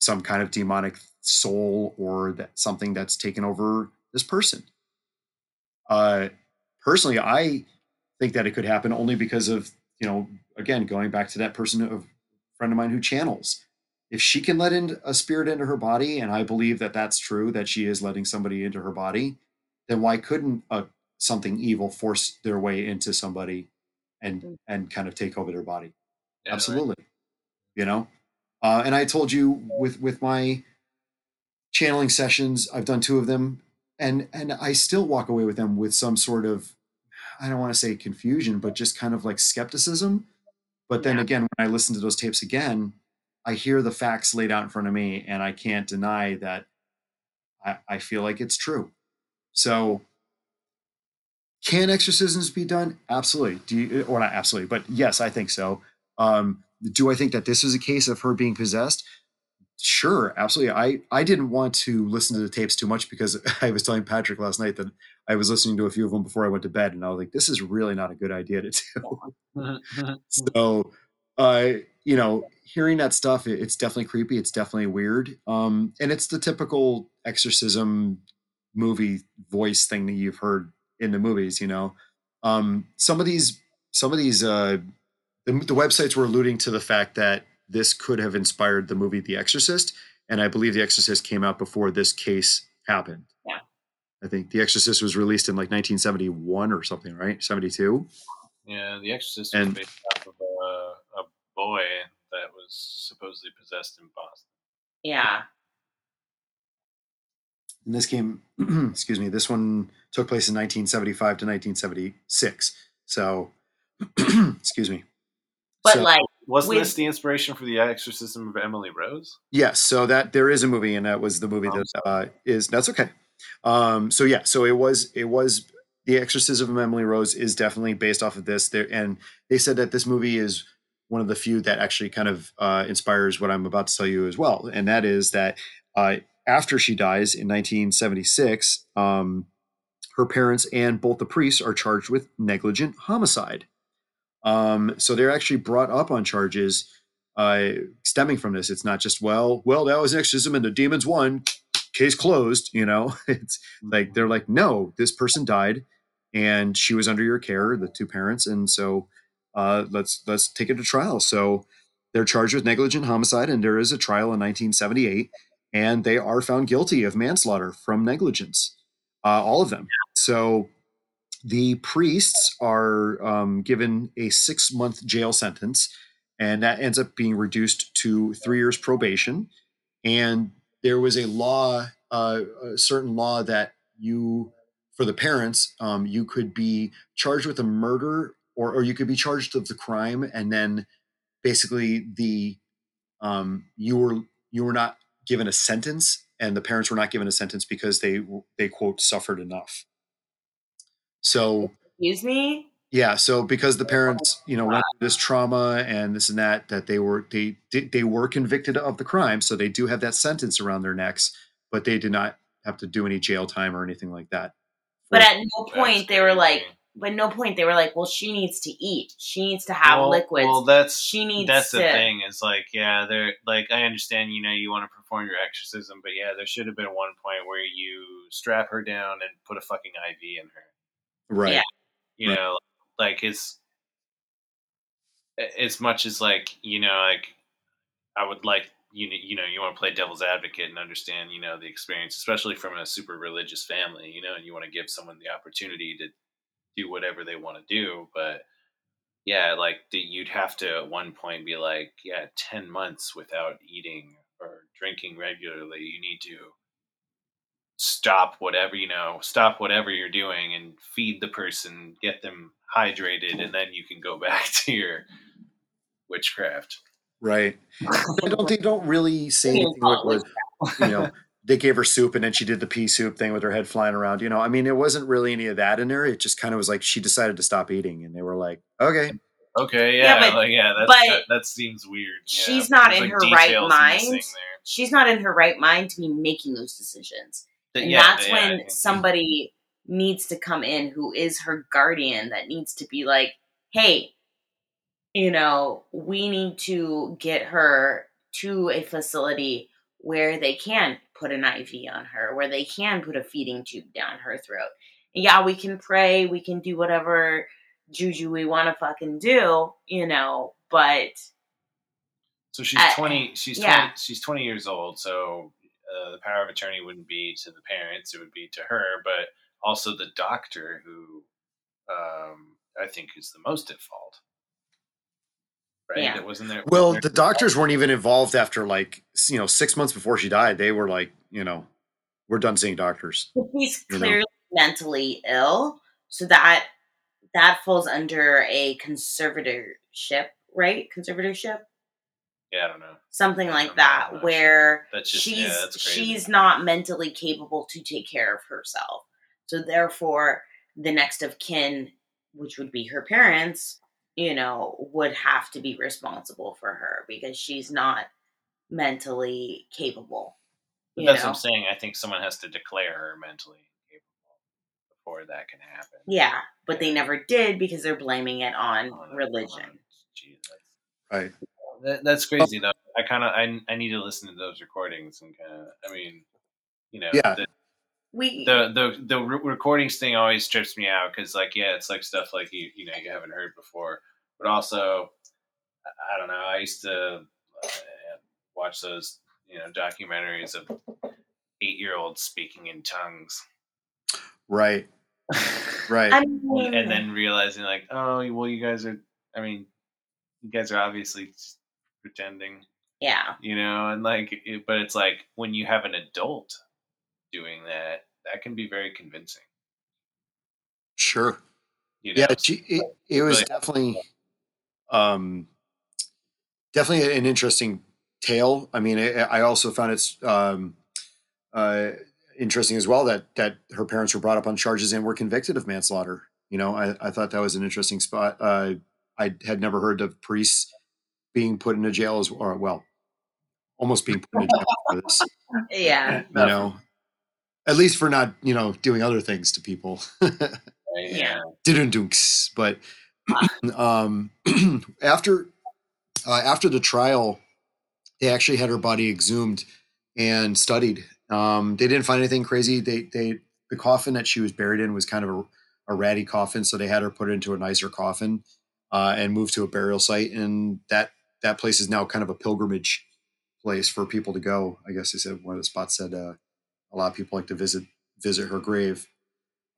some kind of demonic soul or that something that's taken over this person. Uh, personally, I think that it could happen only because of, you know, again, going back to that person, of friend of mine who channels if she can let in a spirit into her body, and I believe that that's true, that she is letting somebody into her body, then why couldn't a, something evil force their way into somebody and mm. and kind of take over their body? Yeah, Absolutely, right. you know. Uh, and I told you with with my channeling sessions, I've done two of them, and and I still walk away with them with some sort of I don't want to say confusion, but just kind of like skepticism. But then yeah. again, when I listen to those tapes again, I hear the facts laid out in front of me, and I can't deny that I, I feel like it's true. So, can exorcisms be done? Absolutely. Do you, or not absolutely, but yes, I think so. Um, do I think that this is a case of her being possessed? Sure, absolutely. I I didn't want to listen to the tapes too much because I was telling Patrick last night that I was listening to a few of them before I went to bed, and I was like, "This is really not a good idea to do." so, uh, you know, hearing that stuff, it, it's definitely creepy. It's definitely weird. Um, and it's the typical exorcism movie voice thing that you've heard in the movies. You know, um, some of these, some of these, uh, the, the websites were alluding to the fact that this could have inspired the movie The Exorcist, and I believe The Exorcist came out before this case happened. Yeah. I think The Exorcist was released in like 1971 or something, right? 72. Yeah, The Exorcist and, was based off of a, a boy that was supposedly possessed in Boston. Yeah. And this came, excuse me, this one took place in 1975 to 1976. So, excuse me. But so, like, wasn't with, this the inspiration for the exorcism of Emily Rose? Yes. So that there is a movie, and that was the movie oh, that uh, is. That's okay. Um, so yeah. So it was. It was the exorcism of Emily Rose is definitely based off of this. There, and they said that this movie is one of the few that actually kind of uh, inspires what I'm about to tell you as well. And that is that uh, after she dies in 1976, um, her parents and both the priests are charged with negligent homicide. Um, so they're actually brought up on charges uh, stemming from this. It's not just well, well, that was an exorcism and the demons won, case closed. You know, it's like they're like, no, this person died, and she was under your care, the two parents, and so uh, let's let's take it to trial. So they're charged with negligent homicide, and there is a trial in 1978, and they are found guilty of manslaughter from negligence, uh, all of them. So the priests are um, given a six month jail sentence, and that ends up being reduced to three years probation. And there was a law, uh, a certain law that you, for the parents, um, you could be charged with a murder or, or you could be charged of the crime and then basically the um, you were you were not given a sentence and the parents were not given a sentence because they they quote suffered enough so Excuse me. yeah so because the oh, parents you know went through this trauma and this and that that they were they they were convicted of the crime so they do have that sentence around their necks but they did not have to do any jail time or anything like that But at no point they were like, but no point they were like, well, she needs to eat. She needs to have well, liquids. Well, that's she needs that's to. the thing. Is like, yeah, they're like, I understand. You know, you want to perform your exorcism, but yeah, there should have been one point where you strap her down and put a fucking IV in her. Right Yeah. You Right. know, like it's as much as like you know, like I would like you know, you know, you want to play devil's advocate and understand, you know, the experience, especially from a super religious family, you know, and you want to give someone the opportunity to do whatever they want to do, but yeah, like the, you'd have to at one point be like, yeah, ten months without eating or drinking regularly. You need to stop whatever you know, stop whatever you're doing, and feed the person, get them hydrated, and then you can go back to your witchcraft. right I don't they don't really say anything with, with you know they gave her soup and then she did the pea soup thing with her head flying around. You know, I mean, it wasn't really any of that in there. It just kind of was like she decided to stop eating, and they were like, "Okay, Okay, yeah, Yeah, but- like, yeah, that's, but that, that seems weird. yeah. she's not There's, in like, her right mind. She's not in her right mind to be making those decisions. Th- And yeah, that's yeah, when somebody needs to come in who is her guardian that needs to be like, hey, you know, we need to get her to a facility where they can put an IV on her, where they can put a feeding tube down her throat. Yeah, we can pray, we can do whatever juju we want to fucking do, you know, but So she's Uh, twenty. She's yeah. twenty. She's twenty years old. So uh, the power of attorney wouldn't be to the parents; it would be to her. But also the doctor, who um, I think is the most at fault. Right? Yeah. That wasn't there. Well, wasn't the there- doctors weren't even involved after like you know six months before she died. They were like, you know, we're done seeing doctors. he's You know. clearly mentally ill so that that falls under a conservatorship right conservatorship Yeah, I don't know. something like that I'm not where That's just she's yeah, that's she's not mentally capable to take care of herself so therefore the next of kin which would be her parents you know would have to be responsible for her because she's not mentally capable But that's know what I'm saying. I think someone has to declare her mentally incapable before that can happen. yeah but they never did because they're blaming it on Oh, religion Gee, that's- Right. That, that's crazy though. I kind of I, I need to listen to those recordings and kind of I mean, you know, Yeah. the we the the, the re- recordings thing always trips me out because like yeah, it's like stuff like you you know you haven't heard before, but also I- I don't know. I used to uh, watch those you know documentaries of eight year olds speaking in tongues. Right. Right. I mean, and then realizing like oh well you guys are i mean you guys are obviously just pretending yeah, you know and like it, but it's like when you have an adult doing that that can be very convincing sure. you know Yeah. It, it was Really- definitely, um, definitely an interesting tale. I mean, I, I also found it's um, uh, interesting as well that that her parents were brought up on charges and were convicted of manslaughter. You know, I, I thought that was an interesting spot. Uh, I had never heard of priests being put into jail as or well, almost being put into jail for this. yeah, You know, at least for not you know doing other things to people. right? yeah. Didundunks. But um, after uh, after the trial, they actually had her body exhumed and studied. Um, they didn't find anything crazy. They they the coffin that she was buried in was kind of a, a ratty coffin, so they had her put into a nicer coffin uh, and moved to a burial site, and that that place is now kind of a pilgrimage place for people to go. I guess they said one of the spots said uh, a lot of people like to visit visit her grave.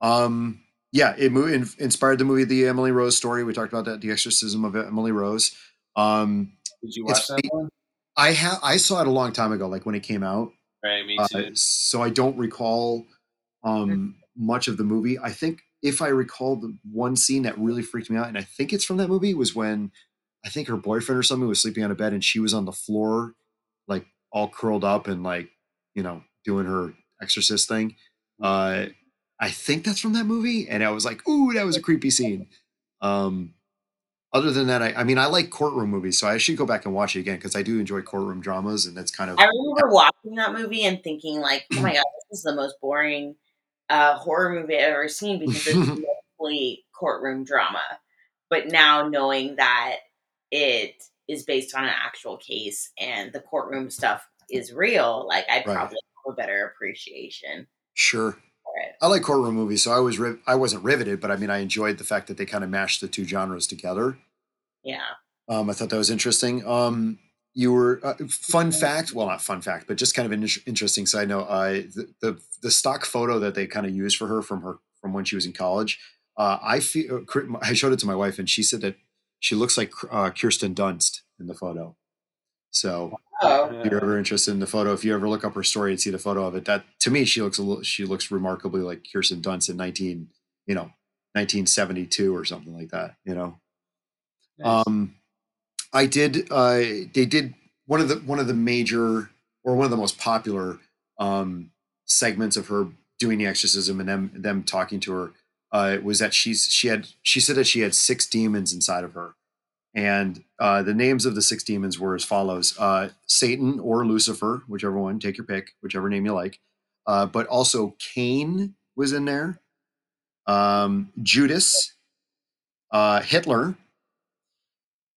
Um, yeah, it mo- in, inspired the movie The Emily Rose Story. We talked about that, The Exorcism of Emily Rose. Um, Did you watch that one? I have I saw it a long time ago, like when it came out. Right, me Uh, too. so I don't recall um, much of the movie. I think if I recall the one scene that really freaked me out, and I think it's from that movie, was when I think her boyfriend or something was sleeping on a bed and she was on the floor, like all curled up and like you know doing her exorcist thing. Uh, I think that's from that movie, and I was like, "Ooh, that was a creepy scene." Um, other than that, I, I mean, I like courtroom movies, so I should go back and watch it again because I do enjoy courtroom dramas, and that's kind of I remember watching that movie and thinking, like, oh my god, this is the most boring uh, horror movie I've ever seen because it's mostly courtroom drama. But now knowing that it is based on an actual case and the courtroom stuff is real, like, I'd Right. probably have a better appreciation sure. I like courtroom movies, so I was riv- I wasn't riveted, but I mean I enjoyed the fact that they kind of mashed the two genres together. Yeah. Um, I thought that was interesting. Um, you were uh, fun fact, well not fun fact, but just kind of an in- interesting side note. I the, the the stock photo that they kind of used for her from her from when she was in college. Uh, I feel I showed it to my wife, and she said that she looks like uh, Kirsten Dunst in the photo. So Oh, if you're ever interested in the photo, if you ever look up her story and see the photo of it, that to me she looks a little she looks remarkably like Kirsten Dunst in nineteen, you know, nineteen seventy two or something like that. You know. Nice. Um, I did. Uh, they did one of the one of the major or one of the most popular um, segments of her doing the exorcism and them them talking to her uh, was that she's she had she said that she had six demons inside of her, and uh, the names of the six demons were as follows: uh, Satan or Lucifer, whichever one, take your pick, whichever name you like. Uh, but also Cain was in there, um, Judas, uh, Hitler,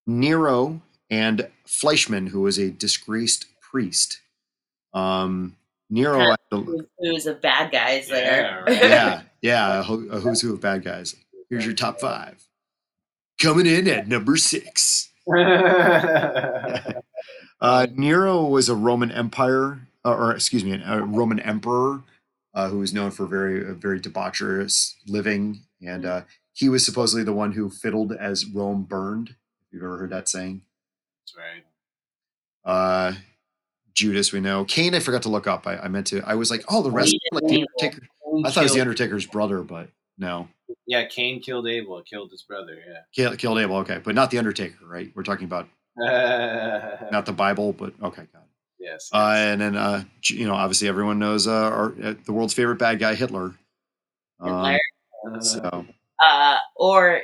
Nero and Fleischmann, who was a disgraced priest. Um, Nero, Huh. I had to- who's, who's of bad guys there? Yeah, right. yeah, yeah, a, who- a who's who of bad guys. Here's your top five. Coming in at number six. Uh, Nero was a Roman Empire, uh, or excuse me, a Roman emperor uh, who was known for very, a very debaucherous living, and uh, he was supposedly the one who fiddled as Rome burned. If you've ever heard that saying. That's right. Uh, Judas, we know. Cain, I forgot to look up. I, I meant to. I was like, oh, the rest. He Like is the evil. I thought it was the Undertaker's brother, but no, Yeah, Cain killed Abel. Killed his brother. killed, killed Abel. Okay, but not the Undertaker, right? We're talking about Yeah. not the Bible, but okay, got it. yes. Uh, and then, uh, you know, obviously everyone knows uh, our, uh, the world's favorite bad guy, Hitler. Um, Hitler. so uh, or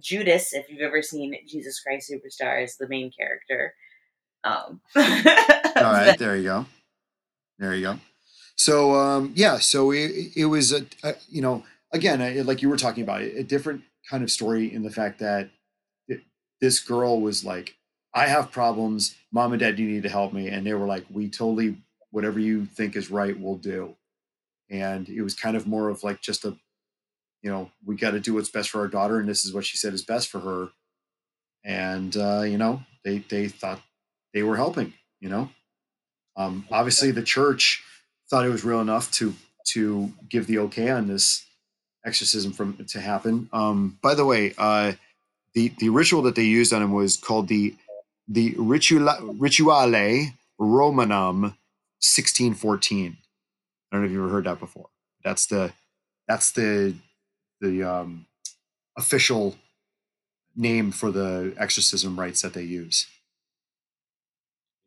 Judas, if you've ever seen Jesus Christ Superstar, is the main character. Um, all right, there you go, there you go. So um, yeah, so it, it was a, a you know again like you were talking about a different kind of story in the fact that it, this girl was like, I have problems, mom and dad, you need to help me, and they were like, we totally whatever you think is right, we'll do, and it was kind of more of like just a you know we got to do what's best for our daughter and this is what she said is best for her. And uh, you know they they thought they were helping you know? Um, obviously the church thought it was real enough to to give the okay on this exorcism from to happen um, by the way uh, the the ritual that they used on him was called the the Ritula, rituale romanum 1614 i don't know if you've ever heard that before that's the that's the the um, official name for the exorcism rites that they use.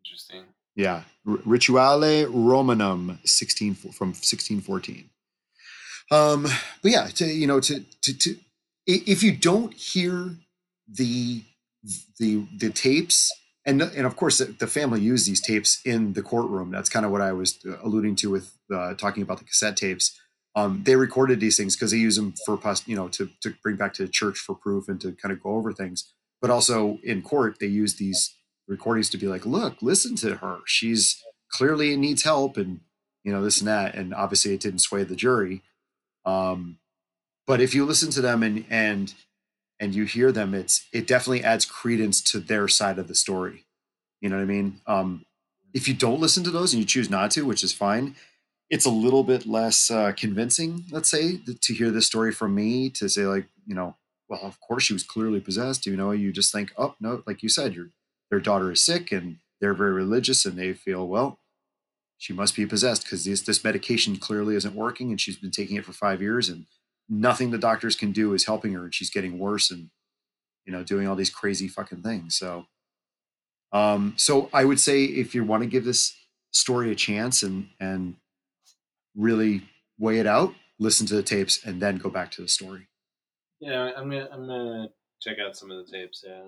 Interesting. Yeah, Rituale Romanum, sixteen from sixteen fourteen. Um, but yeah, to you know, to to to if you don't hear the the the tapes, and and of course the, family used these tapes in the courtroom. That's kind of what I was uh, alluding to with uh, talking about the cassette tapes. Um, they recorded these things because they use them for you know to to bring back to church for proof and to kind of go over things. But also in court, they use these recordings to be like, look, listen to her. She's clearly needs help, and you know this and that. And obviously, it didn't sway the jury. Um, but if you listen to them and and and you hear them, it's it definitely adds credence to their side of the story. You know what I mean? Um, if you don't listen to those and you choose not to, which is fine, it's a little bit less uh, convincing, let's say, to hear this story from me to say like, you know, well, of course she was clearly possessed. You know, you just think, oh no, like you said, your their daughter is sick and they're very religious and they feel, well, she must be possessed because this this medication clearly isn't working and she's been taking it for five years and nothing the doctors can do is helping her and she's getting worse and you know doing all these crazy fucking things. So, um, so I would say if you want to give this story a chance and and really weigh it out, listen to the tapes and then go back to the story. Yeah, I'm gonna I'm gonna check out some of the tapes. Yeah,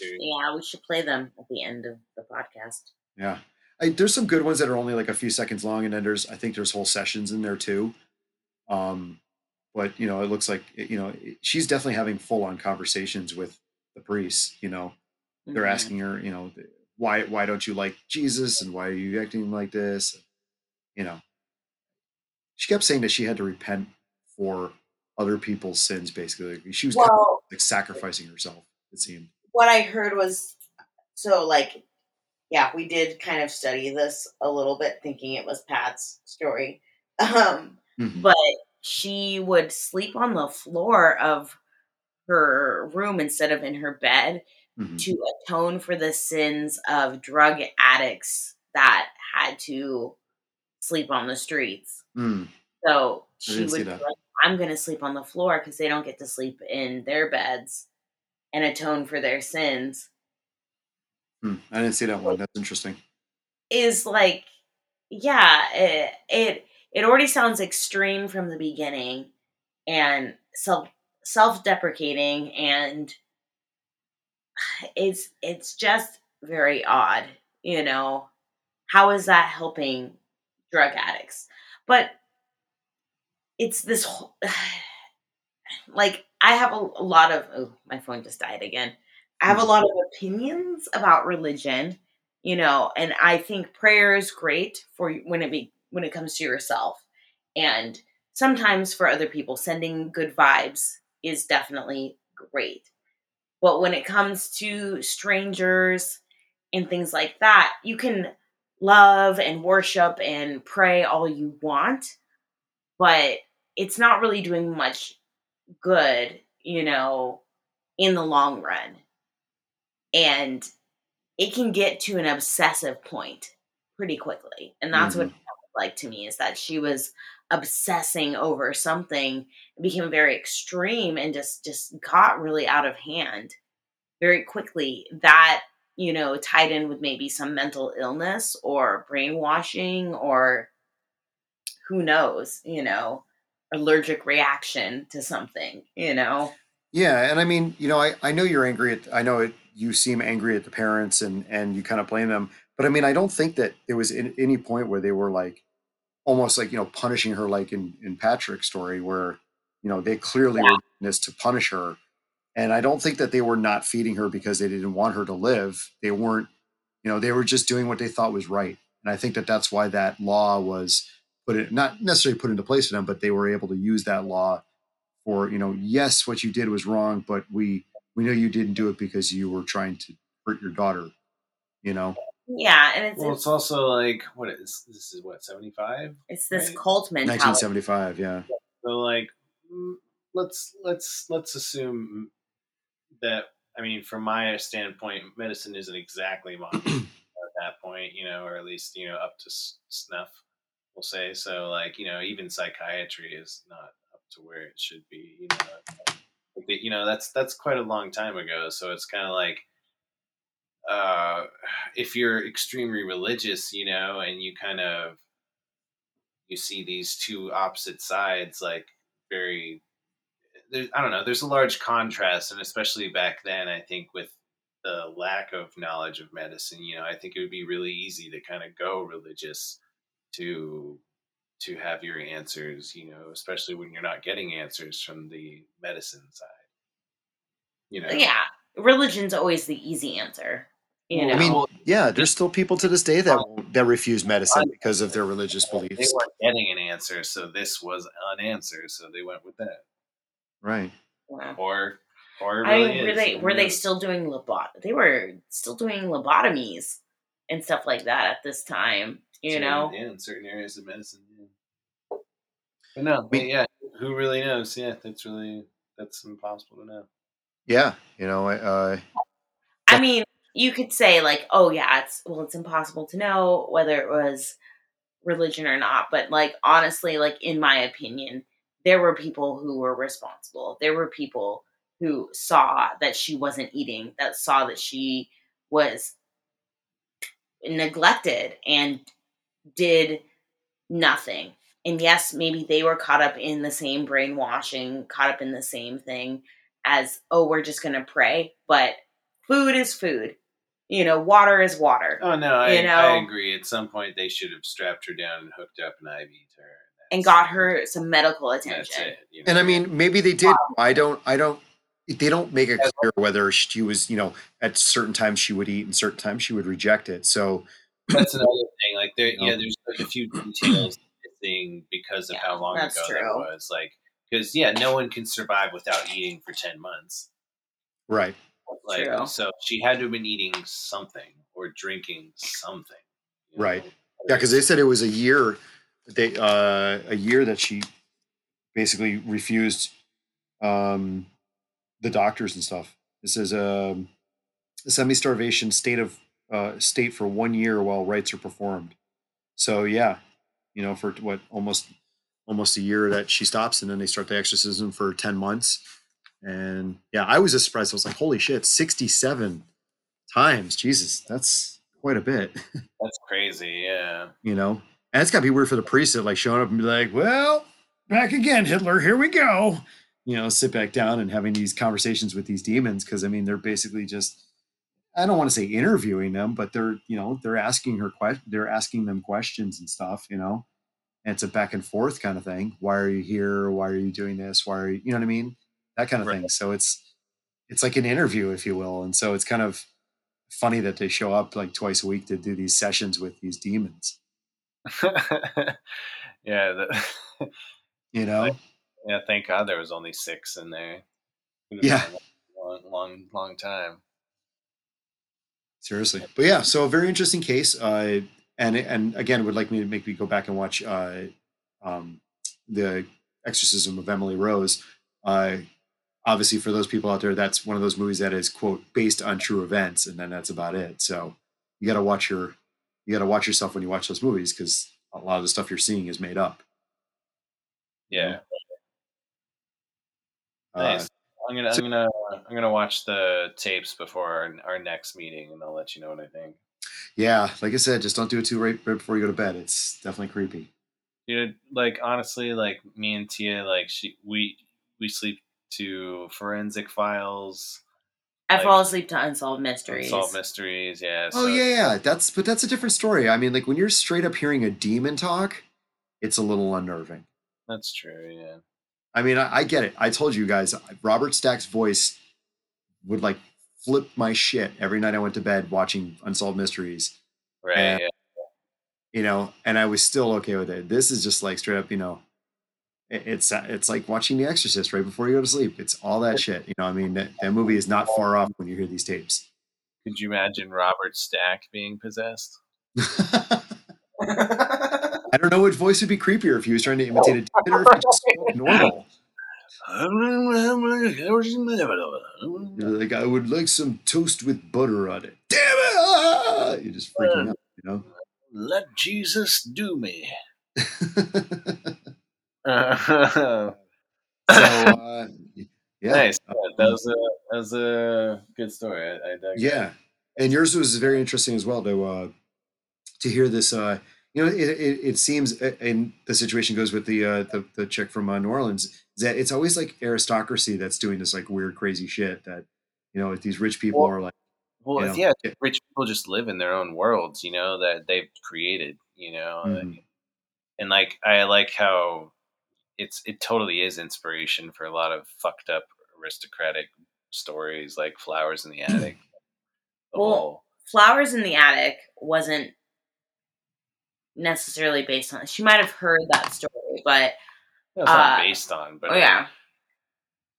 yeah, we should play them at the end of the podcast. Yeah, I, there's some good ones that are only like a few seconds long, and then there's I think there's whole sessions in there too. Um, but you know, it looks like you know she's definitely having full on conversations with the priests. You know, they're mm-hmm. asking her, you know, why why don't you like Jesus and why are you acting like this? You know, she kept saying that she had to repent for other people's sins. Basically, she was well, kind of like sacrificing herself. It seemed. What I heard was so like yeah, we did kind of study this a little bit, thinking it was Pat's story. Um, mm-hmm. But she would sleep on the floor of her room instead of in her bed mm-hmm. to atone for the sins of drug addicts that had to sleep on the streets. Mm. So she would I'm going to sleep on the floor because they don't get to sleep in their beds and atone for their sins. Hmm, I didn't see that one. That's interesting. Is like, yeah, it, it it already sounds extreme from the beginning, and self self deprecating, and it's it's just very odd. You know, how is that helping drug addicts? But it's this whole, like I have a, a lot of. Oh, my phone just died again. I have a lot of opinions about religion, you know, and I think prayer is great for when it be when it comes to yourself. And sometimes for other people, sending good vibes is definitely great. But when it comes to strangers and things like that, you can love and worship and pray all you want, but it's not really doing much good, you know, in the long run. And it can get to an obsessive point pretty quickly. And that's mm-hmm. what it like to me is that she was obsessing over something. Became very extreme and just just got really out of hand very quickly. That you know tied in with maybe some mental illness or brainwashing or who knows you know allergic reaction to something you know yeah and i mean you know i, I know you're angry at i know it you seem angry at the parents and and you kind of blame them. But I mean, I don't think that there was in, any point where they were like almost like you know punishing her like in in Patrick's story where you know they clearly yeah. were doing this to punish her. And I don't think that they were not feeding her because they didn't want her to live. They weren't, you know, they were just doing what they thought was right. And I think that that's why that law was put in, not necessarily put into place for them, but they were able to use that law for, you know, yes, what you did was wrong, but we we know you didn't do it because you were trying to hurt your daughter you know? Yeah and it's well it's, also like what is this is what 75 it's this right? cult mentality. 1975 yeah. So like mm, let's let's let's assume that i mean from my standpoint medicine isn't exactly modern at that point you know or at least you know up to snuff we'll say so like you know even psychiatry is not up to where it should be you know you know that's that's quite a long time ago so it's kind of like uh if you're extremely religious you know and you kind of you see these two opposite sides like very there, i don't know there's a large contrast and especially back then i think with the lack of knowledge of medicine you know i think it would be really easy to kind of go religious to to have your answers, you know, especially when you're not getting answers from the medicine side. You know, yeah, religion's always the easy answer. You know, I mean, yeah, there's still people to this day that that refuse medicine because of their religious beliefs. They weren't getting an answer, so this was an answer, so they went with that. Right. Yeah. Or, or really I mean, were they were they still doing lobot? They were still doing lobotomies and stuff like that at this time. You Certain- know, yeah, in certain areas of medicine. Yeah. But no, but yeah, who really knows? Yeah, that's really that's impossible to know. Yeah, you know, I- uh, I mean, you could say like, oh yeah, it's well, it's impossible to know whether it was religion or not. But like honestly, like in my opinion, there were people who were responsible. There were people who saw that she wasn't eating, that saw that she was neglected and did nothing. And yes, maybe they were caught up in the same brainwashing, caught up in the same thing as, oh, we're just going to pray. But food is food. You know, water is water. Oh no, I, You I know? agree. At some point, they should have strapped her down and hooked up an IV to her, And that's- got her some medical That's attention. it. you know? and I mean, maybe they did. I don't. I don't. They don't make it clear whether she was, you know, at certain times she would eat and certain times she would reject it. So, that's another thing. Like there, No. yeah, there's like a few details missing because of Yeah, how long that's ago true. that was. Like, because yeah, no one can survive without eating for ten months. right. Like, True. so she had to have been eating something or drinking something. you know? Right. Yeah, because they said it was a year. They uh, a year that she basically refused um, the doctors and stuff. This is um, a semi-starvation state of uh, state for one year while rites are performed. So yeah, you know, for what almost almost a year that she stops, and then they start the exorcism for ten months. And yeah, I was just surprised. I was like, "Holy shit, sixty-seven times! Jesus, that's quite a bit." That's crazy. Yeah. you know and it's got to be weird for the priest to like showing up and be like well back again hitler here we go you know sit back down and having these conversations with these demons because i mean they're basically just i don't want to say interviewing them but they're you know they're asking her que- they're asking them questions and stuff you know and it's a back and forth kind of thing why are you here why are you doing this why are you you know what i mean that kind of Right. thing so it's it's like an interview if you will and so it's kind of funny that they show up like twice a week to do these sessions with these demons yeah. The, you know yeah. Thank God there was only six in there. Yeah. Long, long, long time. Seriously but yeah so a very interesting case uh and and again would like me to make me go back and watch uh um the exorcism of emily rose uh obviously for those people out there that's one of those movies that is quote based on true events and then that's about it so you got to watch your you got to watch yourself when you watch those movies because a lot of the stuff you're seeing is made up Yeah. uh, Nice. I'm gonna, so- I'm gonna, I'm gonna watch the tapes before our, our next meeting, and I'll let you know what I think. yeah like i said just don't do it too right, right before you go to bed it's definitely creepy Dude, like honestly, like me and Tia, like she, we, we sleep to forensic files, I Like- fall asleep to unsolved mysteries. unsolved mysteries. Yeah. Oh yeah, yeah. That's but that's a different story. I mean, like when you're straight up hearing a demon talk, it's a little unnerving. That's true. Yeah. I mean, I, I get it. I told you guys, Robert Stack's voice would like flip my shit every night I went to bed watching Unsolved Mysteries. Right. Yeah. Yeah. You know, and I was still okay with it. This is just like straight up, you know. it- It's it's like watching The Exorcist right before you go to sleep. It's all that shit. You know, I mean, that, that movie is not far off when you hear these tapes. Could you imagine Robert Stack being possessed? I don't know which voice would be creepier if he was trying to imitate a demon or if he just spoke normal. You're like, I would like some toast with butter on it. Damn it! Ah! You're just freaking out, you know? Let Jesus do me. so, uh, yeah. nice. Yeah, that was a that was a good story. I, I. Yeah. And yours was very interesting as well to uh, to hear this. Uh, you know, it, it, it seems, uh, and the situation goes with the uh, the, the chick from uh, New Orleans, is that it's always like aristocracy that's doing this like weird, crazy shit that, you know, these rich people Well, are like, Well, you know, yeah, yeah. rich people just live in their own worlds, you know, that they've created, you know, Mhm. and like I like how it's it totally is inspiration for a lot of fucked up aristocratic stories like Flowers in the Attic. The Well, whole- Flowers in the Attic wasn't necessarily based on. She might have heard that story, but that's not uh, based on, but oh yeah,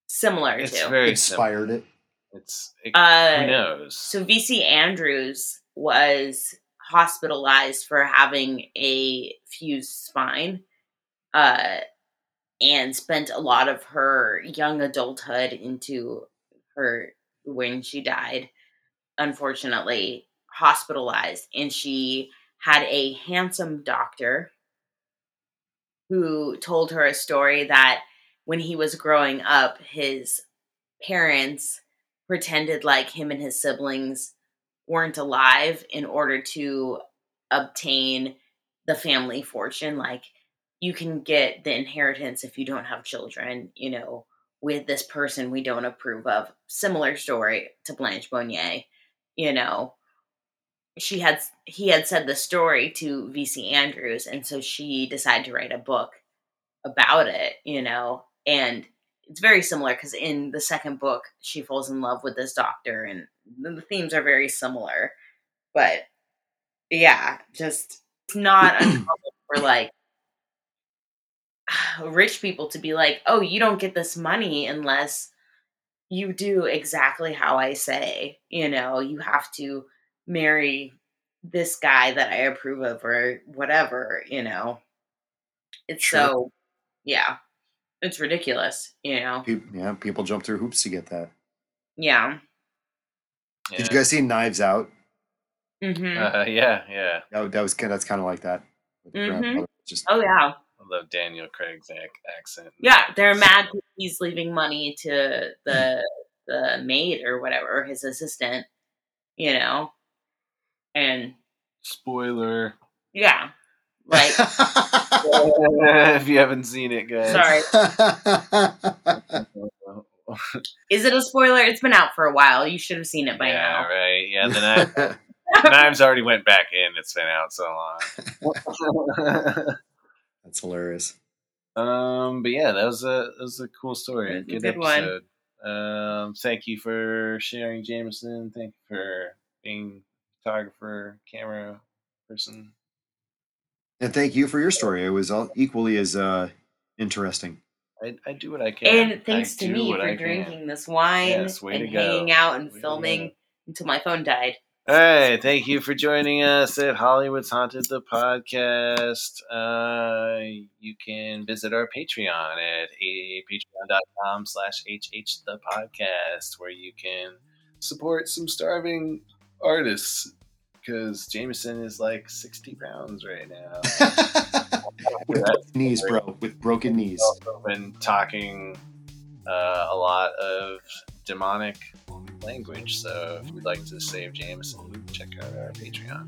similar it's to. very similar. inspired it. It's it, Uh, who knows? So VC Andrews was hospitalized for having a fused spine uh, and spent a lot of her young adulthood into her when she died unfortunately hospitalized and she had a handsome doctor who told her a story that when he was growing up his parents pretended like him and his siblings weren't alive in order to obtain the family fortune. Like you can get the inheritance if you don't have children you know with this person we don't approve of. Similar story to Blanche Monnier you know she had he had said the story to vc andrews and so she decided to write a book about it you know? And it's very similar because in the second book she falls in love with this doctor and the themes are very similar. But yeah just it's not uncommon for like rich people to be like oh you don't get this money unless you do exactly how i say you know? You have to marry this guy that i approve of or whatever you know it's Sure. so yeah it's ridiculous you know Peop yeah, people jump through hoops to get that. yeah Yeah. Did you guys see Knives Out? hmm Uh, yeah, yeah. That, that was kind. That's kind of like that. with the Mhm. Just oh yeah I love Daniel Craig's ac- accent. Yeah, they're mad he's leaving money to the the maid or whatever, his assistant, you know. And Spoiler. yeah. Like if you haven't seen it, guys. sorry. Is it a spoiler? It's been out for a while. You should have seen it by yeah, now. right. Yeah, the knives, knives already went back in. It's been out so long. That's hilarious. um, but yeah, that was a that was a cool story. It a Good, good one. Um, thank you for sharing, Jameson. Thank you for being photographer, camera person. And thank you for your story. It was all equally as uh, interesting. I, I do what I can. And thanks I to me for I can. drinking this wine Yes, way and to go. hanging out and Way filming until my phone died. All right, thank you for joining us at Hollywood's Haunted the podcast. Uh, you can visit our Patreon at a- patreon.com slash hh the podcast, where you can support some starving artists because Jameson is like 60 pounds right now. with broken knees, bro. With broken knees. been talking uh, a lot of demonic language, so if you'd like to save Jameson, check out our Patreon.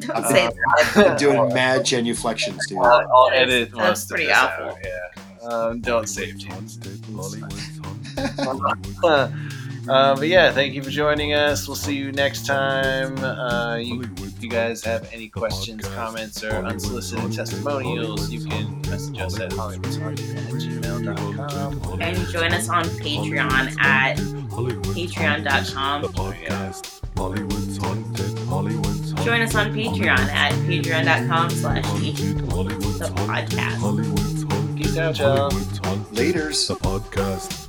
Don't Uh, say that. I'm doing mad genuflections, dude. I'll, I'll That's- edit that's most of pretty this awful. out. Yeah, um, don't save Jameson. Hollywood. uh, but yeah, thank you for joining us. We'll see you next time. Uh, you, if you guys have any questions, comments, or unsolicited testimonials, you can message us at hollywoodhaunted at gmail.com. And join us on Patreon at patreon.com. Hollywood's haunted. Hollywood's haunted. Join us on Patreon at patreon.com slash Hollywood's the podcast. Hollywood's haunted. Peace out, y'all. Hollywood's haunted. Laters. The podcast.